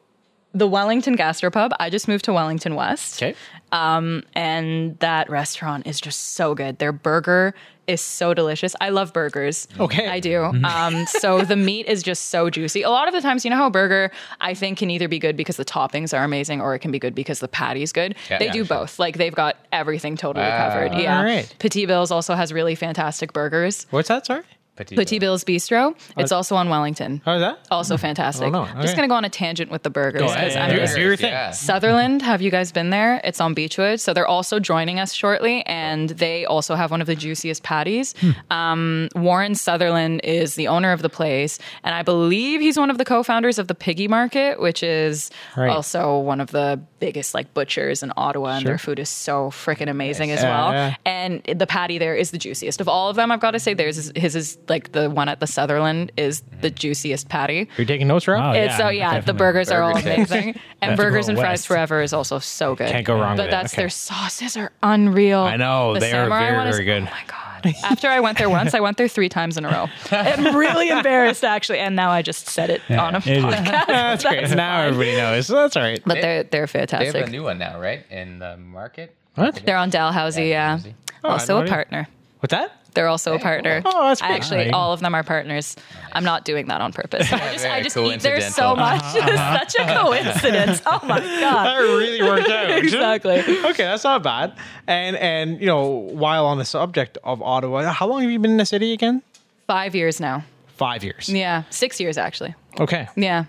[SPEAKER 2] the Wellington Gastropub, I just moved to Wellington West.
[SPEAKER 1] Okay.
[SPEAKER 2] and that restaurant is just so good. Their burger is so delicious. I love burgers.
[SPEAKER 1] Okay.
[SPEAKER 2] I do. Um, so the meat is just so juicy. A lot of the times, you know how a burger I think can either be good because the toppings are amazing, or it can be good because the patty's good.
[SPEAKER 4] Yeah,
[SPEAKER 2] they
[SPEAKER 4] yeah,
[SPEAKER 2] do
[SPEAKER 4] sure.
[SPEAKER 2] both. Like they've got everything totally covered. Yeah.
[SPEAKER 1] All right.
[SPEAKER 2] Petit Bill's also has really fantastic burgers.
[SPEAKER 1] What's that? Sorry.
[SPEAKER 2] Petit Bill's Bistro. It's also on Wellington.
[SPEAKER 1] How is that?
[SPEAKER 2] Also fantastic.
[SPEAKER 1] know.
[SPEAKER 2] Just
[SPEAKER 1] Okay.
[SPEAKER 2] gonna go on a tangent with the burgers
[SPEAKER 1] Go ahead. Yeah,
[SPEAKER 2] I'm
[SPEAKER 1] yeah,
[SPEAKER 2] just
[SPEAKER 1] yeah. Do your thing.
[SPEAKER 4] Yeah.
[SPEAKER 2] Sutherland, have you guys been there? It's on Beechwood. So they're also joining us shortly, and they also have one of the juiciest patties. Um, Warren Sutherland is the owner of the place, and I believe he's one of the co founders of the Piggy Market, which is
[SPEAKER 1] Right.
[SPEAKER 2] also one of the biggest like butchers in Ottawa, and their food is so freaking amazing as
[SPEAKER 1] Yeah,
[SPEAKER 2] well.
[SPEAKER 1] yeah.
[SPEAKER 2] And the patty there is the juiciest of all of them. I've got to say, theirs is his is like the one at the Sutherland is mm-hmm. the juiciest patty.
[SPEAKER 1] You're taking notes, Rob?
[SPEAKER 3] Oh,
[SPEAKER 2] It's
[SPEAKER 3] yeah,
[SPEAKER 2] so yeah, the
[SPEAKER 3] definitely.
[SPEAKER 2] burgers are all
[SPEAKER 4] Burger
[SPEAKER 2] amazing, [laughs] and burgers
[SPEAKER 3] go
[SPEAKER 2] and fries forever is also so good.
[SPEAKER 1] Can't go wrong
[SPEAKER 2] But
[SPEAKER 1] with it.
[SPEAKER 2] that's
[SPEAKER 1] Okay.
[SPEAKER 2] their sauces are unreal.
[SPEAKER 1] I know,
[SPEAKER 2] The
[SPEAKER 1] they are very, very good.
[SPEAKER 2] Oh my god! After I went there once, I went there three times in a row. I'm really [laughs] embarrassed actually, and now I just said it on a
[SPEAKER 3] it is.
[SPEAKER 2] podcast. [laughs]
[SPEAKER 1] That's great. now everybody knows. So that's all right.
[SPEAKER 2] But they're they're fantastic.
[SPEAKER 4] They have a new one now, right? In the market.
[SPEAKER 1] What?
[SPEAKER 2] They're on Dalhousie, yeah.
[SPEAKER 4] Dalhousie.
[SPEAKER 1] Oh,
[SPEAKER 2] also a partner.
[SPEAKER 1] What's that?
[SPEAKER 2] They're also a partner.
[SPEAKER 1] Oh, that's
[SPEAKER 2] I
[SPEAKER 1] great.
[SPEAKER 2] Actually,
[SPEAKER 3] Nice.
[SPEAKER 2] all of them are partners. I'm not doing that on purpose. I just, I just eat there so much. [laughs] It's such a coincidence. Oh my god, That
[SPEAKER 1] really worked out. [laughs]
[SPEAKER 2] Exactly.
[SPEAKER 1] Okay, that's not bad. And and you know, while on the subject of Ottawa, how long have you been in the city again?
[SPEAKER 2] Five years now.
[SPEAKER 1] Five years.
[SPEAKER 2] Yeah, six years actually.
[SPEAKER 1] Okay.
[SPEAKER 2] Yeah.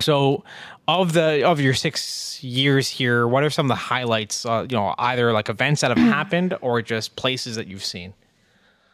[SPEAKER 1] So, of the of your six years here, what are some of the highlights? Uh, you know, either like events that have [clears throat] happened or just places that you've seen.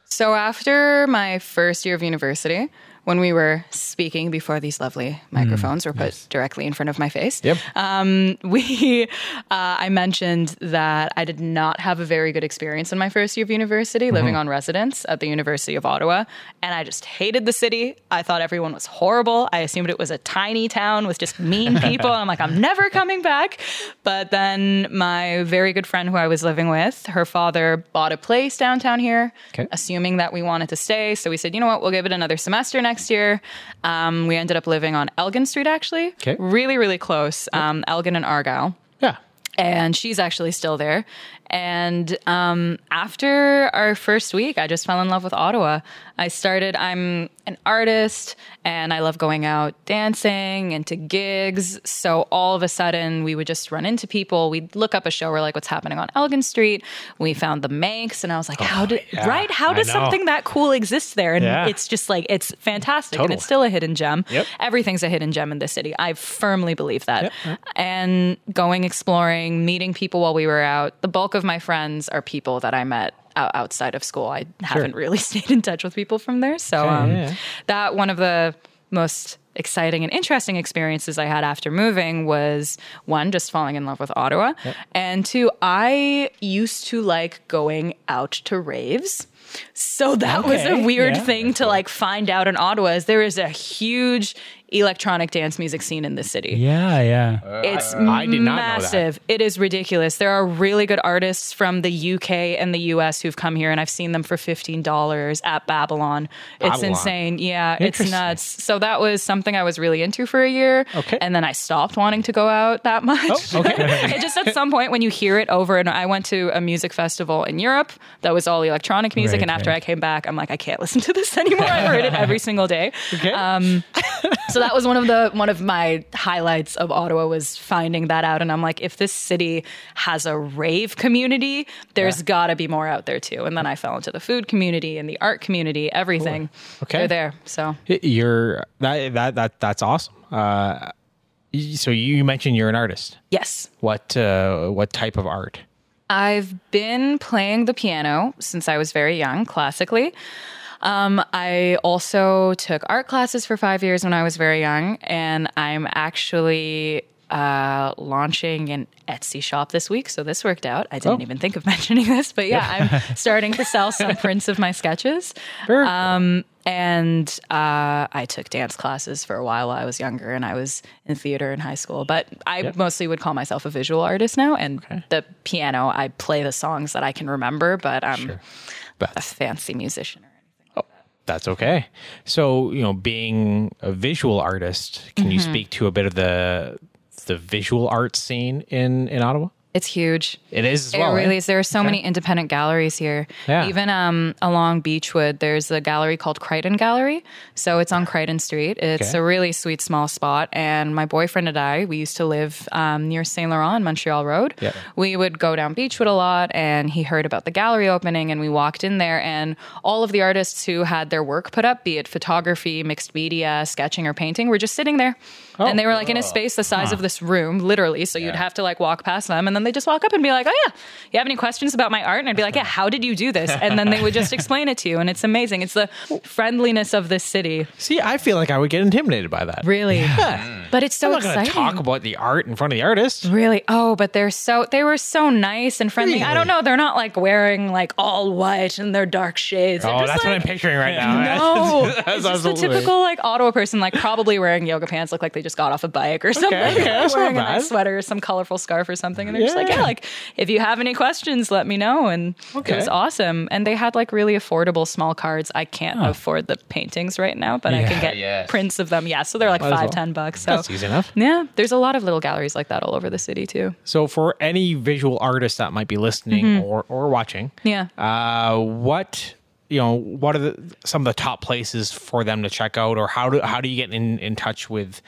[SPEAKER 2] So after my first year of university, when we were speaking before these lovely microphones were put directly in front of my face,
[SPEAKER 1] Yep.
[SPEAKER 2] um, [laughs] we, uh, I mentioned that I did not have a very good experience in my first year of university, living on residence at the University of Ottawa, and I just hated the city. I thought everyone was horrible. I assumed it was a tiny town with just mean [laughs] people. and I'm like, I'm never coming back. But then my very good friend who I was living with, her father bought a place downtown here,
[SPEAKER 1] Okay.
[SPEAKER 2] assuming that we wanted to stay. So we said, you know what, we'll give it another semester next year. Um, we ended up living on Elgin Street, actually.
[SPEAKER 1] Okay.
[SPEAKER 2] Really, really close. Um, Elgin and Argyle
[SPEAKER 1] Yeah.
[SPEAKER 2] and she's actually still there. And um, after our first week, I just fell in love with Ottawa. I started, I'm an artist and I love going out dancing and to gigs. So all of a sudden, we would just run into people. We'd look up a show, we're like, what's happening on Elgin Street? We found the Manx, and I was like, how did,
[SPEAKER 1] yeah,
[SPEAKER 2] right? How does something that cool exist there? And
[SPEAKER 1] Yeah.
[SPEAKER 2] it's just like, it's fantastic.
[SPEAKER 1] Totally.
[SPEAKER 2] And it's still a hidden gem.
[SPEAKER 1] Yep.
[SPEAKER 2] Everything's a hidden gem in this city. I firmly believe that.
[SPEAKER 1] Yep.
[SPEAKER 2] And going exploring, meeting people while we were out. The bulk of my friends are people that I met outside of school. I haven't really [laughs] stayed in touch with people from there. So um,
[SPEAKER 1] yeah.
[SPEAKER 2] that one of the most exciting and interesting experiences I had after moving was one, just falling in love with Ottawa. And two, I used to like going out to raves. So that was a weird
[SPEAKER 3] yeah.
[SPEAKER 2] thing to like find out in Ottawa is there is a huge electronic dance music scene in the city.
[SPEAKER 3] Yeah, yeah.
[SPEAKER 2] It's uh,
[SPEAKER 1] I did not know that.
[SPEAKER 2] massive. It is ridiculous. There are really good artists from the UK and the US who've come here, and I've seen them for fifteen dollars at Babylon. It's
[SPEAKER 1] Babylon.
[SPEAKER 2] insane. Yeah, it's nuts. So that was something I was really into for a year.
[SPEAKER 1] Okay.
[SPEAKER 2] and then I stopped wanting to go out that [laughs] much.
[SPEAKER 1] Oh, okay. [laughs]
[SPEAKER 2] it just at some point when you hear it over and I went to a music festival in Europe that was all electronic music,
[SPEAKER 3] Right,
[SPEAKER 2] and after. I came back, I'm like, I can't listen to this [laughs] anymore. I've heard it every single day.
[SPEAKER 1] Okay.
[SPEAKER 2] Um, [laughs] so that was one of the one of my highlights of Ottawa was finding that out and I'm like if this city has a rave community there's got to be more out there too and then I fell into the food community and the art community everything
[SPEAKER 1] Okay.
[SPEAKER 2] they're there so
[SPEAKER 1] You're that that that that's awesome. Uh, so you mentioned you're an artist.
[SPEAKER 2] yes
[SPEAKER 1] What uh, what type of art?
[SPEAKER 2] I've been playing the piano since I was very young, classically. Um, I also took art classes for five years when I was very young, and I'm actually uh, launching an Etsy shop this week. So this worked out. I didn't
[SPEAKER 1] Oh.
[SPEAKER 2] even think of [laughs] mentioning this, but yeah, I'm starting to sell some [laughs] prints of my sketches. Um, and uh, I took dance classes for a while while I was younger, and I was in theater in high school. But I mostly would call myself a visual artist now. And the piano, I play the songs that I can remember, but I'm a fancy musician. Or anything.
[SPEAKER 1] That's okay. So you know, being a visual artist, can you speak to a bit of the the visual art scene in in Ottawa?
[SPEAKER 2] It's huge.
[SPEAKER 1] It is as well, It
[SPEAKER 2] really
[SPEAKER 1] eh?
[SPEAKER 2] is. There are so many independent galleries here.
[SPEAKER 1] Yeah.
[SPEAKER 2] Even um, along Beechwood, there's a gallery called Crichton Gallery. So it's on Crichton Street. It's
[SPEAKER 1] Okay.
[SPEAKER 2] a really sweet small spot. And my boyfriend and I, we used to live um, near Saint Laurent, on Montreal Road.
[SPEAKER 1] Yeah.
[SPEAKER 2] We would go down Beechwood a lot, and he heard about the gallery opening, and we walked in there, and all of the artists who had their work put up, be it photography, mixed media, sketching, or painting, were just sitting there. oh. and they were like in a space the size of this room, literally. So you'd have to like walk past them, and then they just walk up and be like, "Oh yeah, you have any questions about my art?" And I'd be like, "Yeah, how did you do this?" And then they would just [laughs] explain it to you, and it's amazing. It's the friendliness of this city,
[SPEAKER 1] See, I feel like I would get intimidated by that.
[SPEAKER 2] really.
[SPEAKER 1] Yeah.
[SPEAKER 2] But it's so
[SPEAKER 1] I'm not
[SPEAKER 2] exciting.
[SPEAKER 1] talk about the art in front of the artist.
[SPEAKER 2] Really? Oh, but they're so they were so nice and friendly. I don't know. They're not like wearing like all white and their dark shades.
[SPEAKER 1] Oh, that's what I'm picturing right now.
[SPEAKER 2] No,
[SPEAKER 1] That's [laughs]
[SPEAKER 2] it's just the typical like Ottawa person, like probably wearing yoga pants, look like they just got off a bike or something.
[SPEAKER 1] okay, that's not
[SPEAKER 2] wearing a nice sweater, or some colorful scarf or something, and they're just like,
[SPEAKER 1] Yeah.
[SPEAKER 2] yeah, like if you have any questions, let me know. And it was awesome. And they had like really affordable small cards. I can't afford the paintings right now, but I can get
[SPEAKER 4] Yes.
[SPEAKER 2] prints of them. Yeah, so they're like
[SPEAKER 1] Might
[SPEAKER 2] five,
[SPEAKER 1] well.
[SPEAKER 2] ten bucks. So
[SPEAKER 1] That's easy enough.
[SPEAKER 2] yeah, there's a lot of little galleries like that all over the city too.
[SPEAKER 1] So, for any visual artist that might be listening or, or watching,
[SPEAKER 2] Yeah.
[SPEAKER 1] uh, what you know, what are the, some of the top places for them to check out, or how do how do you get in, in touch with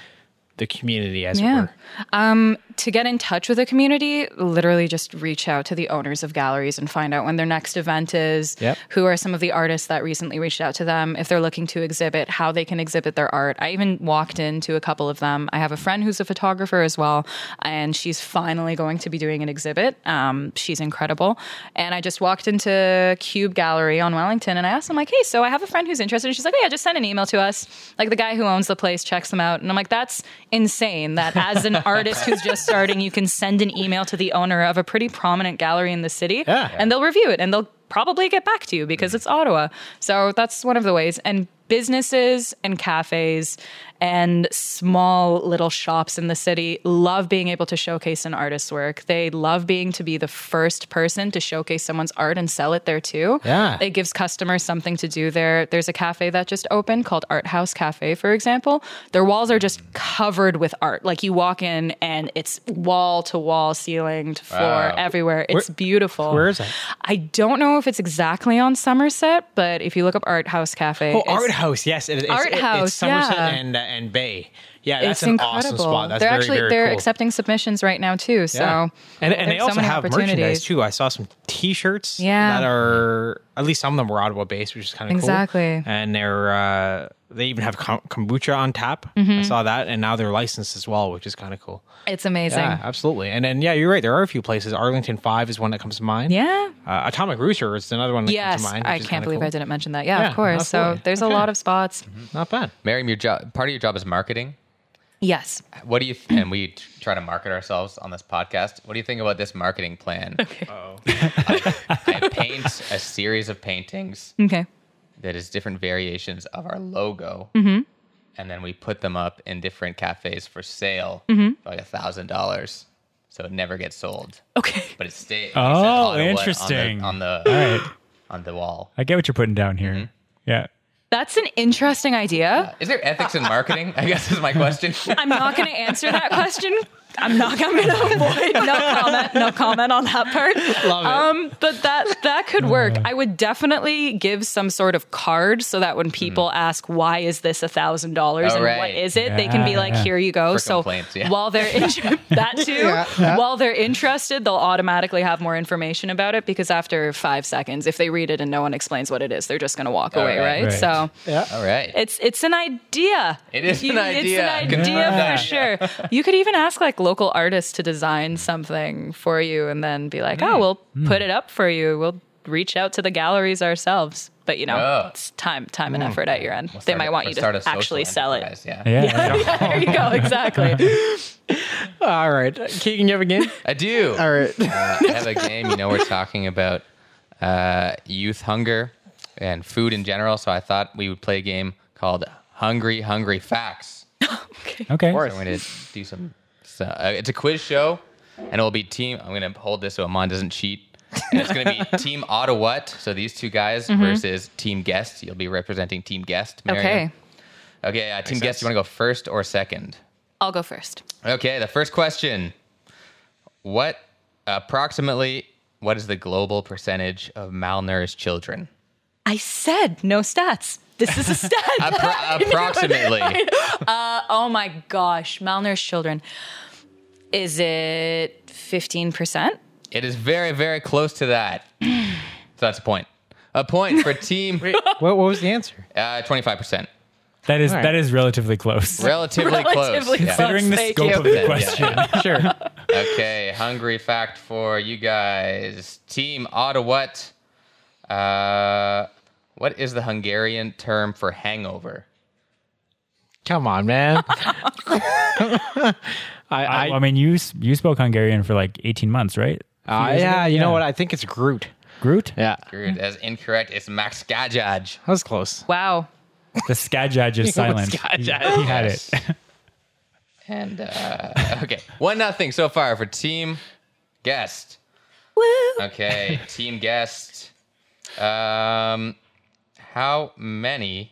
[SPEAKER 1] the community, as it were?
[SPEAKER 2] Um, to get in touch with the community, literally just reach out to the owners of galleries and find out when their next event is,
[SPEAKER 1] Yep.
[SPEAKER 2] who are some of the artists that recently reached out to them, if they're looking to exhibit, how they can exhibit their art. I even walked into a couple of them. I have a friend who's a photographer as well, and she's finally going to be doing an exhibit. Um, she's incredible. And I just walked into Cube Gallery on Wellington and I asked them, like, hey, so I have a friend who's interested. And she's like, oh, yeah, just send an email to us. Like the guy who owns the place checks them out. And I'm like, that's insane that as an [laughs] artist who's just starting, you can send an email to the owner of a pretty prominent gallery in the city
[SPEAKER 1] Yeah.
[SPEAKER 2] and they'll review it and they'll probably get back to you because mm-hmm. it's Ottawa. So that's one of the ways. And businesses and cafes and small little shops in the city love being able to showcase an artist's work. They love being to be the first person to showcase someone's art and sell it there too.
[SPEAKER 1] Yeah.
[SPEAKER 2] It gives customers something to do there. There's a cafe that just opened called Art House Cafe, for example. Their walls are just covered with art. Like you walk in and it's wall to wall, ceiling to floor,
[SPEAKER 4] Wow.
[SPEAKER 2] everywhere. It's beautiful.
[SPEAKER 1] where is it?
[SPEAKER 2] I don't know if it's exactly on Somerset, but if you look up Art House Cafe,
[SPEAKER 1] Oh, Art House, yes, it, it's,
[SPEAKER 2] Art
[SPEAKER 1] it- it's
[SPEAKER 2] House,
[SPEAKER 1] Somerset
[SPEAKER 2] yeah.
[SPEAKER 1] and uh, and Bay. Yeah, that's
[SPEAKER 2] it's
[SPEAKER 1] an
[SPEAKER 2] incredible.
[SPEAKER 1] awesome spot. That's
[SPEAKER 2] they're
[SPEAKER 1] very,
[SPEAKER 2] actually
[SPEAKER 1] very
[SPEAKER 2] they're
[SPEAKER 1] cool.
[SPEAKER 2] accepting submissions right now too. So
[SPEAKER 1] Yeah. and and they
[SPEAKER 2] there's so
[SPEAKER 1] also have merchandise too. I saw some T-shirts
[SPEAKER 2] Yeah.
[SPEAKER 1] that are at least some of them were Ottawa based, which is kind of
[SPEAKER 2] Exactly.
[SPEAKER 1] cool. And they're uh, they even have kombucha on tap.
[SPEAKER 2] Mm-hmm.
[SPEAKER 1] I saw that, and now they're licensed as well, which is kind of cool.
[SPEAKER 2] It's amazing.
[SPEAKER 1] Yeah, absolutely. And then yeah, you're right. There are a few places. Arlington Five is one that comes to mind.
[SPEAKER 2] Yeah.
[SPEAKER 1] Uh, Atomic Rooster is another one that
[SPEAKER 2] Yes,
[SPEAKER 1] comes to mind.
[SPEAKER 2] I can't believe
[SPEAKER 1] cool.
[SPEAKER 2] I didn't mention that. Yeah,
[SPEAKER 1] Yeah,
[SPEAKER 2] of course. So
[SPEAKER 1] absolutely.
[SPEAKER 2] there's a lot of spots.
[SPEAKER 1] Not bad.
[SPEAKER 4] Mariam, your job, part of your job is marketing.
[SPEAKER 2] Yes.
[SPEAKER 4] What do you th- and we t- try to market ourselves on this podcast? What do you think about this marketing plan?
[SPEAKER 2] Okay. [laughs]
[SPEAKER 4] I paint a series of paintings
[SPEAKER 2] Okay.
[SPEAKER 4] That is different variations of our logo,
[SPEAKER 2] Mm-hmm.
[SPEAKER 4] and then we put them up in different cafes for sale
[SPEAKER 2] Mm-hmm.
[SPEAKER 4] for like a thousand dollars, so it never gets sold,
[SPEAKER 2] Okay.
[SPEAKER 4] but it stays.
[SPEAKER 3] Oh, interesting.
[SPEAKER 4] On the, on the
[SPEAKER 3] right.
[SPEAKER 4] on the wall.
[SPEAKER 3] I get what you're putting down here.
[SPEAKER 1] Mm-hmm.
[SPEAKER 3] Yeah.
[SPEAKER 2] That's an interesting idea.
[SPEAKER 4] Is there ethics in marketing? I guess is my question. [laughs]
[SPEAKER 2] I'm not going to answer that question. [laughs] I'm not. I'm going to avoid no comment. No comment on that part. [laughs]
[SPEAKER 1] Love it.
[SPEAKER 2] Um, but that that could work. I would definitely give some sort of card so that when people ask why is this a thousand dollars and
[SPEAKER 4] right.
[SPEAKER 2] what is it, they can be like,
[SPEAKER 3] Yeah.
[SPEAKER 2] here you go.
[SPEAKER 4] For
[SPEAKER 2] so
[SPEAKER 4] yeah.
[SPEAKER 2] while they're in- [laughs] [laughs] that too, while they're interested, they'll automatically have more information about it because after five seconds, if they read it and no one explains what it is, they're just going to walk
[SPEAKER 4] All
[SPEAKER 2] away,
[SPEAKER 4] right.
[SPEAKER 2] right?
[SPEAKER 3] Right.
[SPEAKER 2] So.
[SPEAKER 1] Yeah.
[SPEAKER 4] All right.
[SPEAKER 2] It's it's an idea.
[SPEAKER 4] It is an idea.
[SPEAKER 2] It's an idea
[SPEAKER 3] Yeah.
[SPEAKER 2] for sure. You could even ask like local artists to design something for you, and then be like, "Oh, we'll put it up for you. We'll reach out to the galleries ourselves." But you know,
[SPEAKER 4] Oh.
[SPEAKER 2] it's time time and effort at your end.
[SPEAKER 4] We'll
[SPEAKER 2] they might
[SPEAKER 4] a-
[SPEAKER 2] want you to actually sell it.
[SPEAKER 4] enterprise, Yeah.
[SPEAKER 3] Yeah. [laughs]
[SPEAKER 2] there you go. [laughs] Exactly. [laughs]
[SPEAKER 1] All right, Keegan, you have a game.
[SPEAKER 4] I do.
[SPEAKER 1] All right.
[SPEAKER 4] uh, I have a game. You know, we're talking about uh, youth hunger and food in general. So I thought we would play a game called Hungry Hungry Facts.
[SPEAKER 3] Okay.
[SPEAKER 4] of So I'm going to do some. So, uh, it's a quiz show, and it will be team. I'm going to hold this so Aman doesn't cheat. And it's going to be [laughs] Team Ottawa. So these two guys versus Team Guest. You'll be representing Team Guest. Mariam.
[SPEAKER 2] okay,
[SPEAKER 4] Okay. Uh, team Guest. You want to go first or second?
[SPEAKER 2] I'll go first.
[SPEAKER 4] Okay, the first question. What approximately what is the global percentage of malnourished children?
[SPEAKER 2] I said no stats. This is a [laughs] stat.
[SPEAKER 4] Appro- [laughs] approximately.
[SPEAKER 2] oh my gosh, malnourished children. Is it fifteen percent?
[SPEAKER 4] It is very, very close to that. So that's a point. A point for [laughs] team [laughs]
[SPEAKER 1] what, what was the answer?
[SPEAKER 4] uh, 25%.
[SPEAKER 3] That is
[SPEAKER 1] All right.
[SPEAKER 3] that is relatively close. [laughs]
[SPEAKER 4] Relatively, close.
[SPEAKER 2] Relatively
[SPEAKER 4] Yeah.
[SPEAKER 2] close.
[SPEAKER 3] Considering the
[SPEAKER 2] Thank
[SPEAKER 3] scope
[SPEAKER 2] you.
[SPEAKER 3] of the
[SPEAKER 4] Yeah.
[SPEAKER 3] question.
[SPEAKER 1] Sure.
[SPEAKER 4] Okay, hungry fact for you guys. Team Ottawa. Uh, what is the Hungarian term for hangover?
[SPEAKER 1] Come on, man. I,
[SPEAKER 3] I,
[SPEAKER 1] I,
[SPEAKER 3] I mean, you you spoke Hungarian for like 18 months, right?
[SPEAKER 1] uh, yeah,
[SPEAKER 3] ago?
[SPEAKER 1] you know
[SPEAKER 3] Yeah.
[SPEAKER 1] what? I think it's Groot.
[SPEAKER 3] Groot?
[SPEAKER 1] Yeah,
[SPEAKER 4] Screwed. That's incorrect. It's Max Gajaj.
[SPEAKER 1] that was close.
[SPEAKER 2] Wow.
[SPEAKER 3] The Skajaj is [laughs] silent.
[SPEAKER 1] Skajaj.
[SPEAKER 3] He had it. [laughs]
[SPEAKER 4] And uh, okay, one nothing so far for Team Guest.
[SPEAKER 2] Woo.
[SPEAKER 4] Okay, [laughs] Team Guest. Um, how many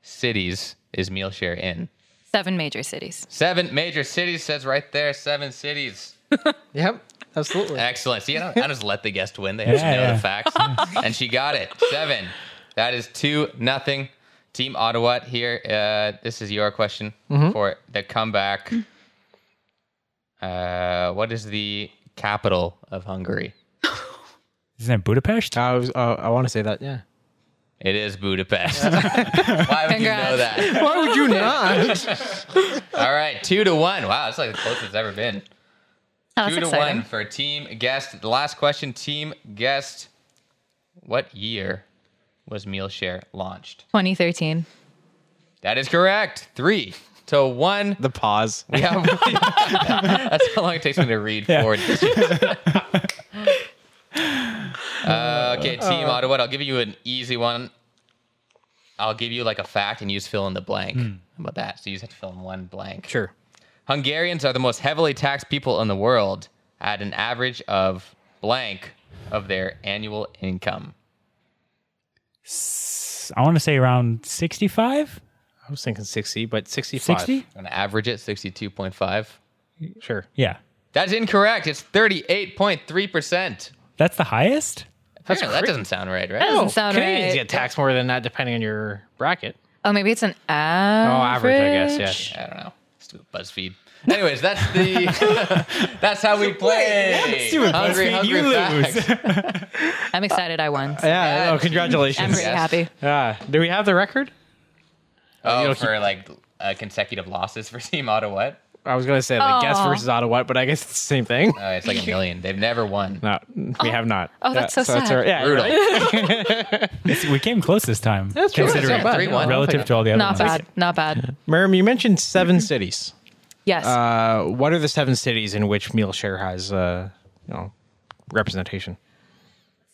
[SPEAKER 4] cities is Mealshare in?
[SPEAKER 2] Seven major cities.
[SPEAKER 4] Seven major cities says right there. Seven cities. [laughs]
[SPEAKER 1] Yep, absolutely.
[SPEAKER 4] Excellent. See, I don't, I just let the guest win. They have to know
[SPEAKER 3] yeah.
[SPEAKER 4] the facts, [laughs] and she got it. Seven. That is two nothing. Team Ottawa here. Uh, this is your question for the comeback. Uh, what is the capital of Hungary?
[SPEAKER 3] Isn't it Budapest?
[SPEAKER 1] I was. Uh, I want to say that. Yeah.
[SPEAKER 4] It is Budapest. [laughs] Why would you know that? [laughs]
[SPEAKER 1] Why would you not? [laughs]
[SPEAKER 4] All right, two to one. Wow, that's like the closest it's ever been.
[SPEAKER 2] Oh, that's
[SPEAKER 4] two to
[SPEAKER 2] exciting.
[SPEAKER 4] one for team guest. The last question, team guest. What year was Mealshare launched?
[SPEAKER 2] 2013.
[SPEAKER 4] That is correct. Three to one.
[SPEAKER 1] the pause.
[SPEAKER 4] We have, that's how long it takes me to read
[SPEAKER 3] Yeah.
[SPEAKER 4] forward. Uh, okay, uh, team uh. Ottawa. I'll give you an easy one. I'll give you like a fact and you just fill in the blank. Hmm. How about that? So you just have to fill in one blank.
[SPEAKER 1] Sure.
[SPEAKER 4] Hungarians are the most heavily taxed people in the world at an average of blank of their annual income.
[SPEAKER 3] I want to say around 65?
[SPEAKER 1] I was thinking sixty, but sixty-five.
[SPEAKER 3] 60?
[SPEAKER 4] I'm going to average it 62.5.
[SPEAKER 1] Sure.
[SPEAKER 3] Yeah.
[SPEAKER 4] That's incorrect. It's 38.3%.
[SPEAKER 3] That's the highest?
[SPEAKER 4] Apparently, that doesn't sound right, right?
[SPEAKER 2] That doesn't sound
[SPEAKER 1] Canadians
[SPEAKER 2] right.
[SPEAKER 1] get taxed more than that depending on your bracket.
[SPEAKER 2] Oh, maybe it's an average.
[SPEAKER 1] Oh,
[SPEAKER 2] average.
[SPEAKER 1] average, I guess. Yeah.
[SPEAKER 4] I don't know. Stupid BuzzFeed. Anyways, that's the [laughs] that's how we play.
[SPEAKER 3] Stupid
[SPEAKER 4] hungry,
[SPEAKER 3] BuzzFeed,
[SPEAKER 4] hungry
[SPEAKER 3] you
[SPEAKER 4] facts. [laughs]
[SPEAKER 2] I'm excited I won.
[SPEAKER 1] Yeah. Oh, congratulations.
[SPEAKER 2] I'm
[SPEAKER 1] congratulations.
[SPEAKER 2] pretty
[SPEAKER 4] Yes.
[SPEAKER 2] happy.
[SPEAKER 1] Yeah. Do we have the record?
[SPEAKER 4] Oh,
[SPEAKER 1] don't
[SPEAKER 4] for like uh, consecutive losses for [laughs] Team Ottawa.
[SPEAKER 1] I was gonna say like guess
[SPEAKER 2] Aw.
[SPEAKER 1] versus Ottawa, but I guess it's the same thing.
[SPEAKER 4] Uh, it's like a million. They've never won.
[SPEAKER 1] No, we have not.
[SPEAKER 2] Oh, that's so
[SPEAKER 1] that's
[SPEAKER 2] sad.
[SPEAKER 1] our- yeah,
[SPEAKER 4] Brutal. [laughs]
[SPEAKER 3] It's- we came close this time.
[SPEAKER 1] That's true.
[SPEAKER 3] Considering
[SPEAKER 1] It's not bad.
[SPEAKER 4] Three, one.
[SPEAKER 3] relative to all the other
[SPEAKER 2] Not
[SPEAKER 3] ones.
[SPEAKER 2] bad. Not bad.
[SPEAKER 1] Mariam, you mentioned seven cities.
[SPEAKER 2] Yes.
[SPEAKER 1] Uh, what are the seven cities in which Mealshare has, uh, you know, representation?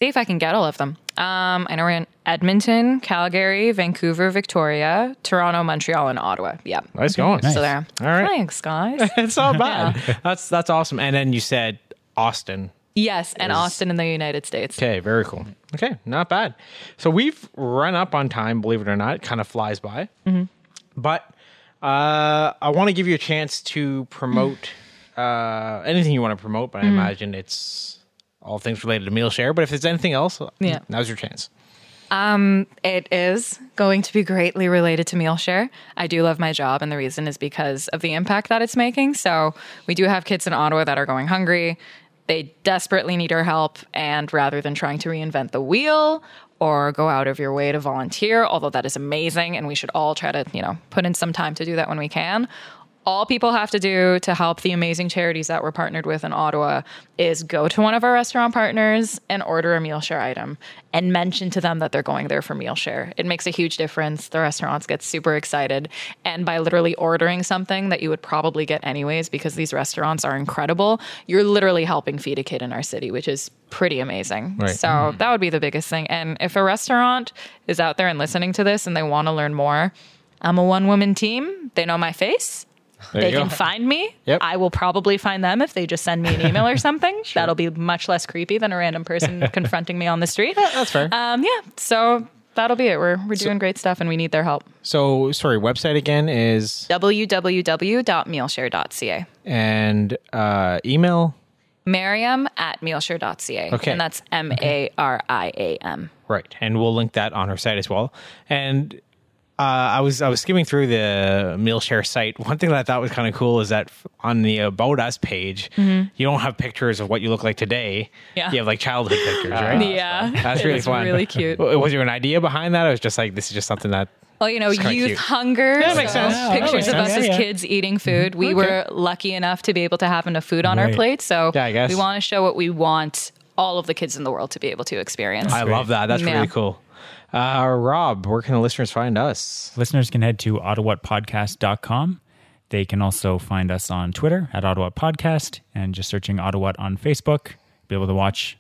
[SPEAKER 2] See if I can get all of them. Um, I know we're in Edmonton, Calgary, Vancouver, Victoria, Toronto, Montreal, and Ottawa. Yeah.
[SPEAKER 1] Nice going.
[SPEAKER 2] So there.
[SPEAKER 1] All right.
[SPEAKER 2] Thanks, guys. [laughs]
[SPEAKER 1] It's not bad. [laughs] That's that's awesome. And then you said Austin.
[SPEAKER 2] yes, and Austin in the United States.
[SPEAKER 1] Okay, very cool. Okay, not bad. So we've run up on time, believe it or not. It kind of flies by. But uh, I want to give you a chance to promote uh, anything you want to promote, but I imagine it's all things related to Mealshare. But if there's anything else,
[SPEAKER 2] Yeah.
[SPEAKER 1] now's your chance.
[SPEAKER 2] Um, It is going to be greatly related to Mealshare. I do love my job, and the reason is because of the impact that it's making. So, we do have kids in Ottawa that are going hungry. They desperately need our help. And rather than trying to reinvent the wheel or go out of your way to volunteer, although that is amazing, and we should all try to, you know, put in some time to do that when we can. All people have to do to help the amazing charities that we're partnered with in Ottawa is go to one of our restaurant partners and order a meal share item and mention to them that they're going there for meal share. It makes a huge difference. The restaurants get super excited. And by literally ordering something that you would probably get anyways, because these restaurants are incredible, you're literally helping feed a kid in our city, which is pretty amazing.
[SPEAKER 1] Right.
[SPEAKER 2] So mm-hmm. that would be the biggest thing. And if a restaurant is out there and listening to this and they want to learn more, I'm a one woman team. They know my face.
[SPEAKER 1] There
[SPEAKER 2] they can find me.
[SPEAKER 1] Yep.
[SPEAKER 2] I will probably find them if they just send me an email or [laughs] something. That'll be much less creepy than a random person [laughs] confronting me on the street.
[SPEAKER 1] That's fair.
[SPEAKER 2] Um, yeah. So that'll be it. We're we're doing great stuff and we need their help.
[SPEAKER 1] So, sorry, website again is
[SPEAKER 2] www.mealshare.ca.
[SPEAKER 1] and uh, email.
[SPEAKER 2] Mariam at mealshare.ca.
[SPEAKER 1] Okay.
[SPEAKER 2] And that's M A R I A M.
[SPEAKER 1] Right, and we'll link that on our site as well. And uh, I was I was skimming through the Mealshare site. One thing that I thought was kind of cool is that on the About Us page, you don't have pictures of what you look like today.
[SPEAKER 2] Yeah.
[SPEAKER 1] you have like childhood pictures, [laughs] right?
[SPEAKER 2] Yeah.
[SPEAKER 1] That's really fun.
[SPEAKER 2] really cute.
[SPEAKER 1] Was there an idea behind that? Or was just like this is just something that
[SPEAKER 2] Well, you know, youth
[SPEAKER 1] cute.
[SPEAKER 2] hunger.
[SPEAKER 1] that makes
[SPEAKER 2] so
[SPEAKER 1] sense. Yeah, that
[SPEAKER 2] Pictures
[SPEAKER 3] makes
[SPEAKER 2] of us
[SPEAKER 3] sense.
[SPEAKER 2] as
[SPEAKER 3] Yeah, yeah.
[SPEAKER 2] kids eating food. We
[SPEAKER 1] Okay.
[SPEAKER 2] were lucky enough to be able to have enough food on our
[SPEAKER 3] Right.
[SPEAKER 2] plate. So
[SPEAKER 1] Yeah, I guess.
[SPEAKER 2] we want to show what we want all of the kids in the world to be able to experience.
[SPEAKER 1] I love that. That's
[SPEAKER 2] Yeah.
[SPEAKER 1] really cool. Uh, Rob, where can the listeners find us?
[SPEAKER 3] Listeners can head to ottawapodcast.com. They can also find us on Twitter at Ottawa Podcast and just searching Ottawa on Facebook. Be able to watch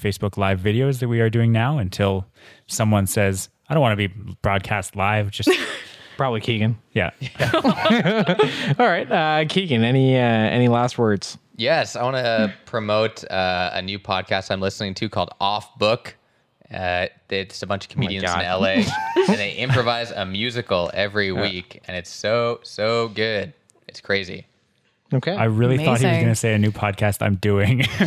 [SPEAKER 3] Facebook live videos that we are doing now until someone says, I don't want to be broadcast live. Just, [laughs]
[SPEAKER 1] Probably Keegan.
[SPEAKER 3] yeah. [laughs]
[SPEAKER 1] All right, uh, Keegan. Any uh, any last words?
[SPEAKER 4] Yes, I want to promote uh, a new podcast I'm listening to called Off Book. Uh, it's a bunch of comedians in LA, [laughs] and they improvise a musical every week, and it's so so good. It's crazy.
[SPEAKER 1] Okay.
[SPEAKER 3] I really thought he was going to say a new podcast I'm doing. [laughs]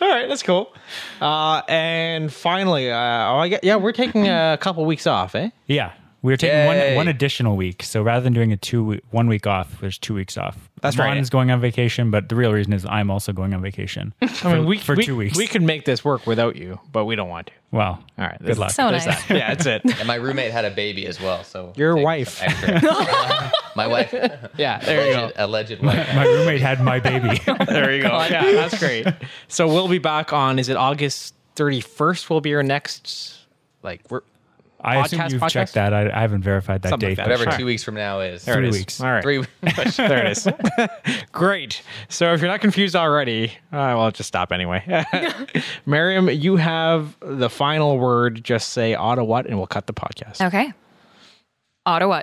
[SPEAKER 1] All right, that's cool. Uh, and finally, uh, oh, I get, yeah, we're taking a couple weeks off, eh?
[SPEAKER 3] yeah. We're taking one,
[SPEAKER 4] Yay.
[SPEAKER 3] one additional week. So rather than doing a two we- one week off, there's two weeks off.
[SPEAKER 1] That's right.
[SPEAKER 3] Ron's going on vacation, but the real reason is I'm also going on vacation. [laughs]
[SPEAKER 1] I mean, we
[SPEAKER 3] for
[SPEAKER 1] we,
[SPEAKER 3] two weeks.
[SPEAKER 1] We could make this work without you, but we don't want to.
[SPEAKER 3] Well,
[SPEAKER 1] All right,
[SPEAKER 3] good luck.
[SPEAKER 2] So nice.
[SPEAKER 1] that. Yeah, that's it. [laughs]
[SPEAKER 4] And my roommate had a baby as well, so
[SPEAKER 1] Your wife. [laughs]
[SPEAKER 4] my wife,
[SPEAKER 1] Yeah, there you go.
[SPEAKER 4] alleged, alleged wife.
[SPEAKER 3] My roommate had my baby.
[SPEAKER 1] There you go. Yeah, that's great. So we'll be back on. Is it August thirty first? Will be our next. Like we're
[SPEAKER 3] I assume
[SPEAKER 1] Podcast,
[SPEAKER 3] you've
[SPEAKER 1] podcast?
[SPEAKER 3] checked that. I, I haven't verified that
[SPEAKER 1] Something like
[SPEAKER 3] date.
[SPEAKER 1] that.
[SPEAKER 4] Whatever
[SPEAKER 1] Sure.
[SPEAKER 4] two weeks from now is.
[SPEAKER 1] there
[SPEAKER 3] Three
[SPEAKER 1] it is.
[SPEAKER 3] weeks.
[SPEAKER 1] All right,
[SPEAKER 4] Three. [laughs]
[SPEAKER 1] there it is. [laughs] Great. So if you're not confused already, uh, well, just stop anyway. [laughs] Mariam, you have the final word. Just say Ottawa, and we'll cut the podcast.
[SPEAKER 2] Okay. Ottawa.